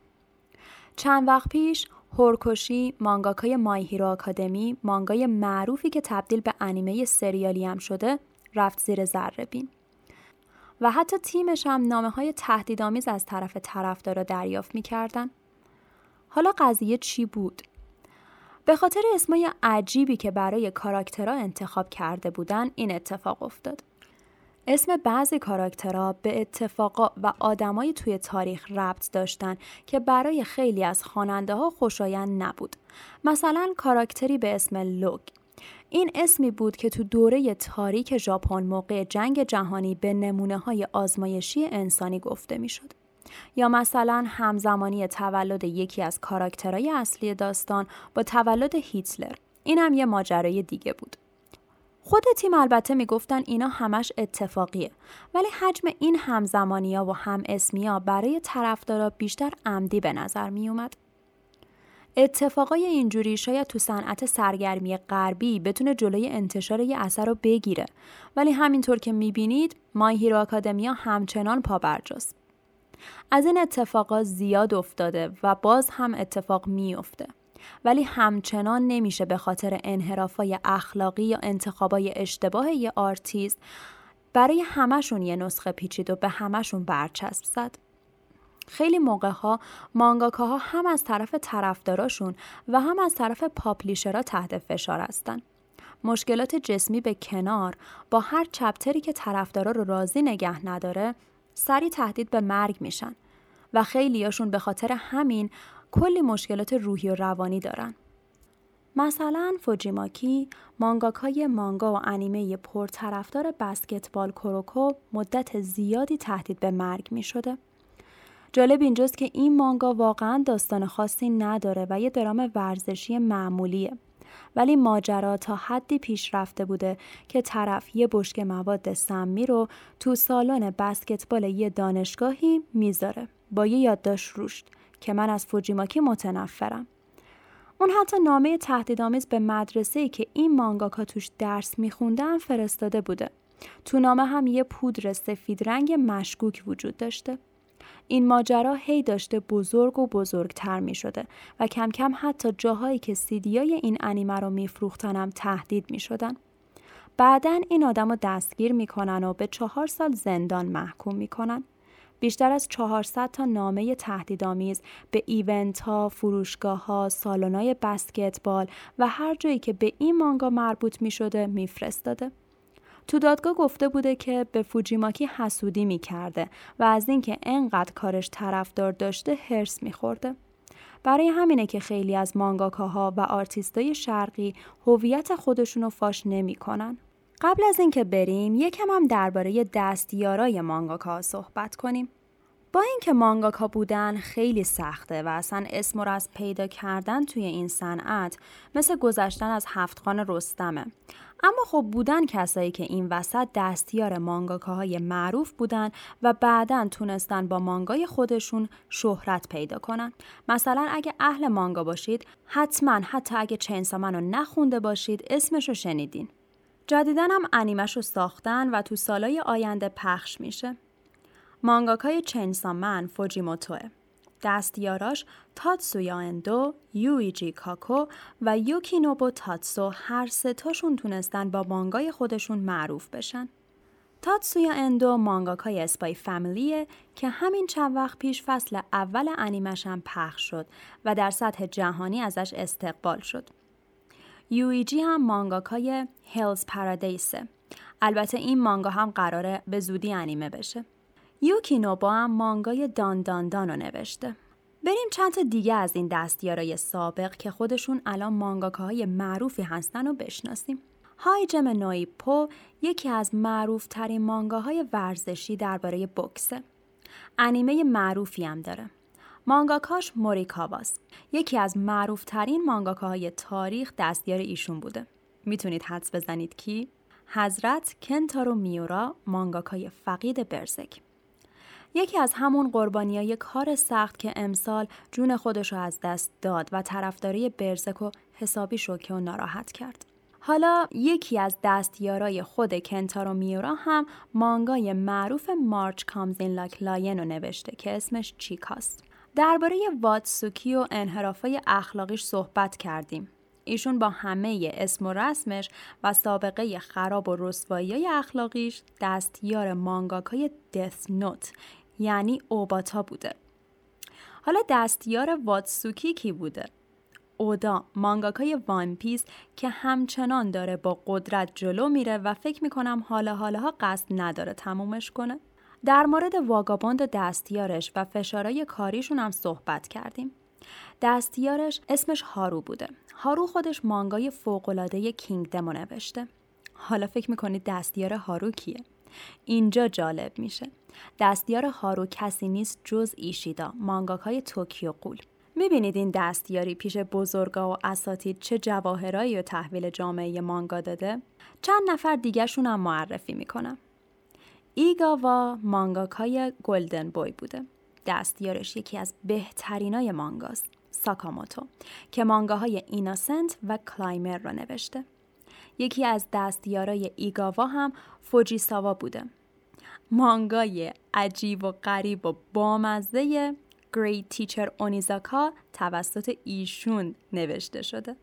چند وقت پیش هورکوشی مانگاکای مای هیرو آکادمی مانگای معروفی که تبدیل به انیمه سریالی هم شده رفت زیر ذره بین. و حتی تیمش هم نامه های تهدیدآمیز از طرف طرفدارا دریافت می‌کردن. حالا قضیه چی بود؟ به خاطر اسمای عجیبی که برای کاراکترها انتخاب کرده بودن این اتفاق افتاد. اسم بعضی کاراکترها به اتفاقا و آدمایی توی تاریخ ربط داشتن که برای خیلی از خواننده ها خوشایند نبود. مثلا کاراکتری به اسم لوگ این اسمی بود که تو دوره تاریک ژاپن موقع جنگ جهانی به نمونه های آزمایشی انسانی گفته می‌شد. یا مثلا همزمانی تولد یکی از کاراکترهای اصلی داستان با تولد هیتلر این هم یه ماجرای دیگه بود خود تیم البته می‌گفتن اینا همش اتفاقیه ولی حجم این همزمانی و هم اسمی برای طرفدارا بیشتر عمدی به نظر می اومد. اتفاقای اینجوری شاید تو صنعت سرگرمی غربی بتونه جلوی انتشار یه اثر رو بگیره ولی همینطور که می‌بینید مای هیرو آکادمیا همچنان پابرجاست. از این اتفاقا زیاد افتاده و باز هم اتفاق میافته. ولی همچنان نمیشه به خاطر انحرافای اخلاقی یا انتخابای اشتباه یه آرتیست برای همشون یه نسخه پیچید و به همشون برچسب زد. خیلی موقع ها مانگاکاها هم از طرف طرفداراشون و هم از طرف publisher ها تحت فشار هستن. مشکلات جسمی به کنار با هر chapter ی که طرفدارا رو راضی نگه نداره سری تهدید به مرگ میشن و خیلیاشون به خاطر همین کلی مشکلات روحی و روانی دارن. مثلا فوجیماکی مانگاکای مانگا و انیمه پرطرفدار بسکتبال کوروکو مدت زیادی تهدید به مرگ می شده. جالب اینجاست که این مانگا واقعا داستان خاصی نداره و یه درام ورزشی معمولیه. ولی ماجرا تا حدی پیش رفته بوده که طرف یه بشک مواد سمی رو تو سالن بسکتبال یه دانشگاهی می‌ذاره با یه یادداشت روشت که من از فوجیماکی متنفرم. اون حتی نامه تهدیدآمیز به مدرسه که این مانگاکا توش درس میخوندن فرستاده بوده. تو نامه هم یه پودر سفید رنگ مشکوک وجود داشته. این ماجرا هی داشته بزرگ و بزرگتر می شده و کم کم حتی جاهایی که سیدیای این انیمه رو میفروختنم تهدید می شدن. بعدا این آدم رو دستگیر می‌کنن و به چهار سال زندان محکوم می‌کنن. بیشتر از 400 تا نامه تهدیدآمیز به event ها، فروشگاه ها، سالن بسکتبال و هر جایی که به این مانگا مربوط می شده می فرستاده. تو دادگاه گفته بوده که به فوجیماکی حسودی می کرده و از اینکه انقدر کارش طرفدار داشته حرص می خورده. برای همینه که خیلی از مانگاکاها و آرتیستای شرقی هویت خودشونو فاش نمی‌کنن. قبل از اینکه بریم یکم هم درباره دستیارای مانگاکا صحبت کنیم. با اینکه مانگاکا بودن خیلی سخته و اصلا اسم رو از پیدا کردن توی این صنعت مثل گذشتن از هفتخان رستمه اما خب بودن کسایی که این وسط دستیار مانگاکاهای معروف بودن و بعدا تونستن با مانگای خودشون شهرت پیدا کنن. مثلا اگه اهل مانگا باشید حتما حتی اگه Chainsaw Man رو نخونده باشید اسمش رو شنیدین. جدیداً هم انیمش رو ساختن و تو سالای آینده پخش میشه. مانگاکای Chainsaw Man فوجیموتوه. دستیاراش تاتسویا اندو، یویجی کاکو و یوکینوبو تاتسو هر سه تاشون تونستن با مانگای خودشون معروف بشن. تاتسویا اندو مانگاکای Spy Family ه که همین چند وقت پیش فصل اول انیمش هم پخش شد و در سطح جهانی ازش استقبال شد. یویجی هم مانگاکای هیلز پارادیسه. البته این مانگا هم قراره به زودی انیمه بشه. یوکینوبا هم مانگای دان دان دان رو نوشته. بریم چند تا دیگه از این دستیارای سابق که خودشون الان مانگاکاهای معروفی هستن رو بشناسیم. های جم نویپو یکی از معروف ترین مانگاهای ورزشی درباره بکسه. انیمه معروفی هم داره. مانگاکاش موریکاواست. یکی از معروف ترین مانگاکاهای تاریخ دستیار ایشون بوده. می‌تونید حدس بزنید کی؟ حضرت کنتارو میورا مانگاکای فقید برزک. یکی از همون قربانیای کار سخت که امسال جون خودش رو از دست داد و طرفداری برزکو حسابی شوکه و ناراحت کرد. حالا یکی از دستیارای خود کنتارو میورا هم مانگای معروف March Comes in Like a Lion رو نوشته که اسمش چیکاست. درباره واتسوکی و انحرافای اخلاقیش صحبت کردیم. ایشون با همه اسم و رسمش و سابقه خراب و رسوایی اخلاقیش دستیار مانگاکای Death Note یعنی اوباتا بوده. حالا دستیار واتسوکی کی بوده؟ اودا مانگاکای One Piece که همچنان داره با قدرت جلو میره و فکر می‌کنم حالا حالاها قصد نداره تمومش کنه. در مورد Vagabond و دستیارش و فشارای کاریشون هم صحبت کردیم. دستیارش اسمش هارو بوده. هارو خودش مانگای فوق‌العاده Kingdom و نوشته. حالا فکر می‌کنید دستیار هارو کیه؟ اینجا جالب میشه دستیار هارو کسی نیست جز ایشیدا مانگاکای Tokyo Ghoul می‌بینید این دستیاری پیش بزرگا و اساتید چه جواهرایی و تحویل جامعه مانگا داده؟ چند نفر دیگرشون هم معرفی می‌کنم. ایگاوا مانگاکای گلدن بوی بوده. دستیارش یکی از بهترینای مانگاست. ساکاموتو که مانگاهای ایناسنت و کلایمر را نوشته. یکی از دستیارای ایگاوا هم فوجیساوا بوده. مانگای عجیب و غریب و بامزه Great Teacher اونیزاکا توسط ایشون نوشته شده.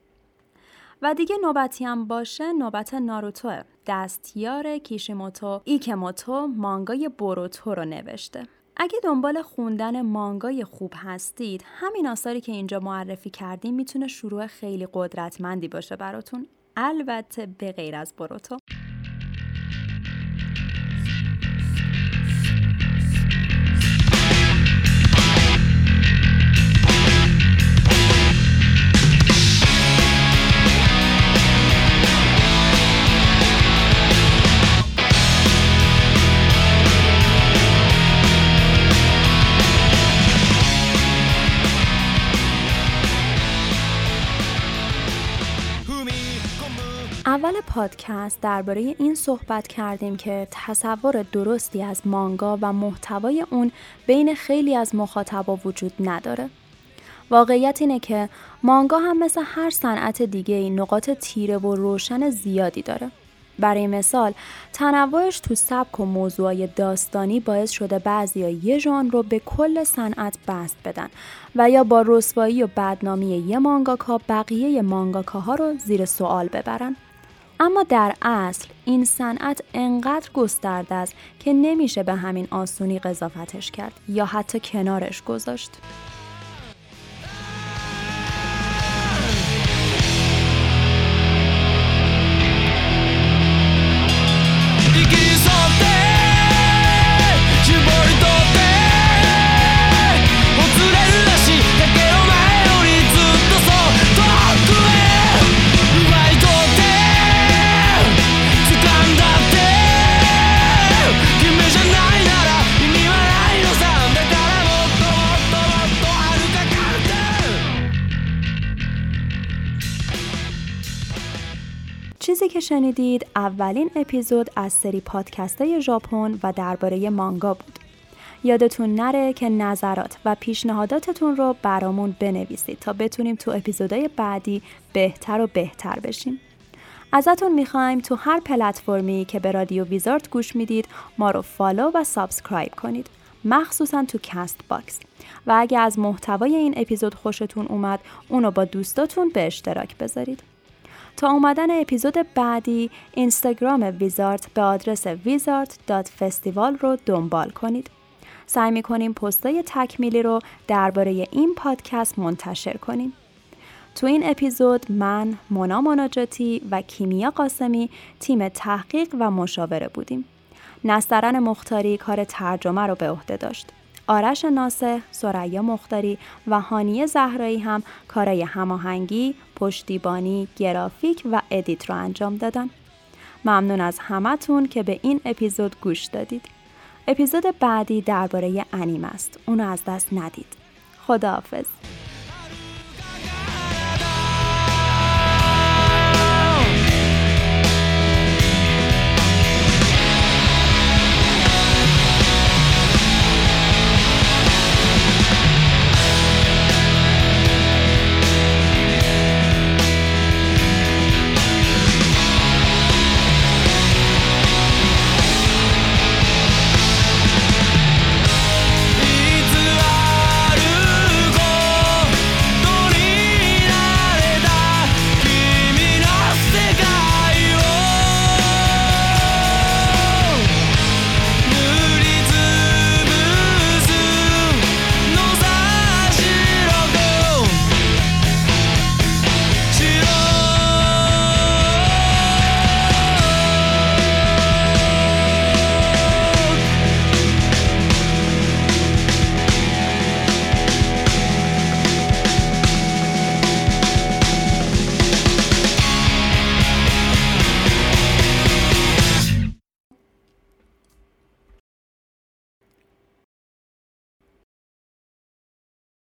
و دیگه نوبتی هم باشه نوبت ناروتوه دستیار کیشیموتو ایکموتو مانگای بروتو رو نوشته. اگه دنبال خوندن مانگای خوب هستید همین آثاری که اینجا معرفی کردیم می‌تونه شروع خیلی قدرتمندی باشه براتون. البته به غیر از بروتو پادکست درباره این صحبت کردیم که تصور درستی از مانگا و محتوای اون بین خیلی از مخاطبا وجود نداره. واقعیت اینه که مانگا هم مثل هر صنعت دیگه نقاط تیره و روشن زیادی داره. برای مثال تنوعش تو سبک و موضوعای داستانی باعث شده بعضی یه ژانر رو به کل صنعت بست بدن و یا با رسوایی و بدنامی یه مانگاکا بقیه مانگاکاها رو زیر سوال ببرن اما در اصل این صنعت انقدر گسترده است که نمیشه به همین آسونی قضافتش کرد یا حتی کنارش گذاشت. که شنیدید اولین اپیزود از سری پادکست های ژاپن و درباره مانگا بود. یادتون نره که نظرات و پیشنهاداتتون رو برامون بنویسید تا بتونیم تو اپیزودهای بعدی بهتر و بهتر بشیم. ازتون می‌خوایم تو هر پلتفرمی که به رادیو ویزارد گوش می‌دید ما رو follow و subscribe کنید. مخصوصا تو Castbox و اگه از محتوای این اپیزود خوشتون اومد اونو با دوستاتون به اشتراک بذارید. تا اومدن اپیزود بعدی اینستاگرام ویزارت به آدرس ویزارت.فستیوال رو دنبال کنید. سعی می‌کنیم پستای تکمیلی رو درباره این پادکست منتشر کنیم. تو این اپیزود من، مونا مناجاتی و کیمیا قاسمی تیم تحقیق و مشاوره بودیم. نسترن مختاری کار ترجمه رو به عهده داشت. آرش ناسه، سریا مختاری و هانیه زهرایی هم کارای هماهنگی، پشتیبانی، گرافیک و ادیت رو انجام دادن. ممنون از همتون که به این اپیزود گوش دادید. اپیزود بعدی درباره انیم است. اونو از دست ندید. خداحافظ.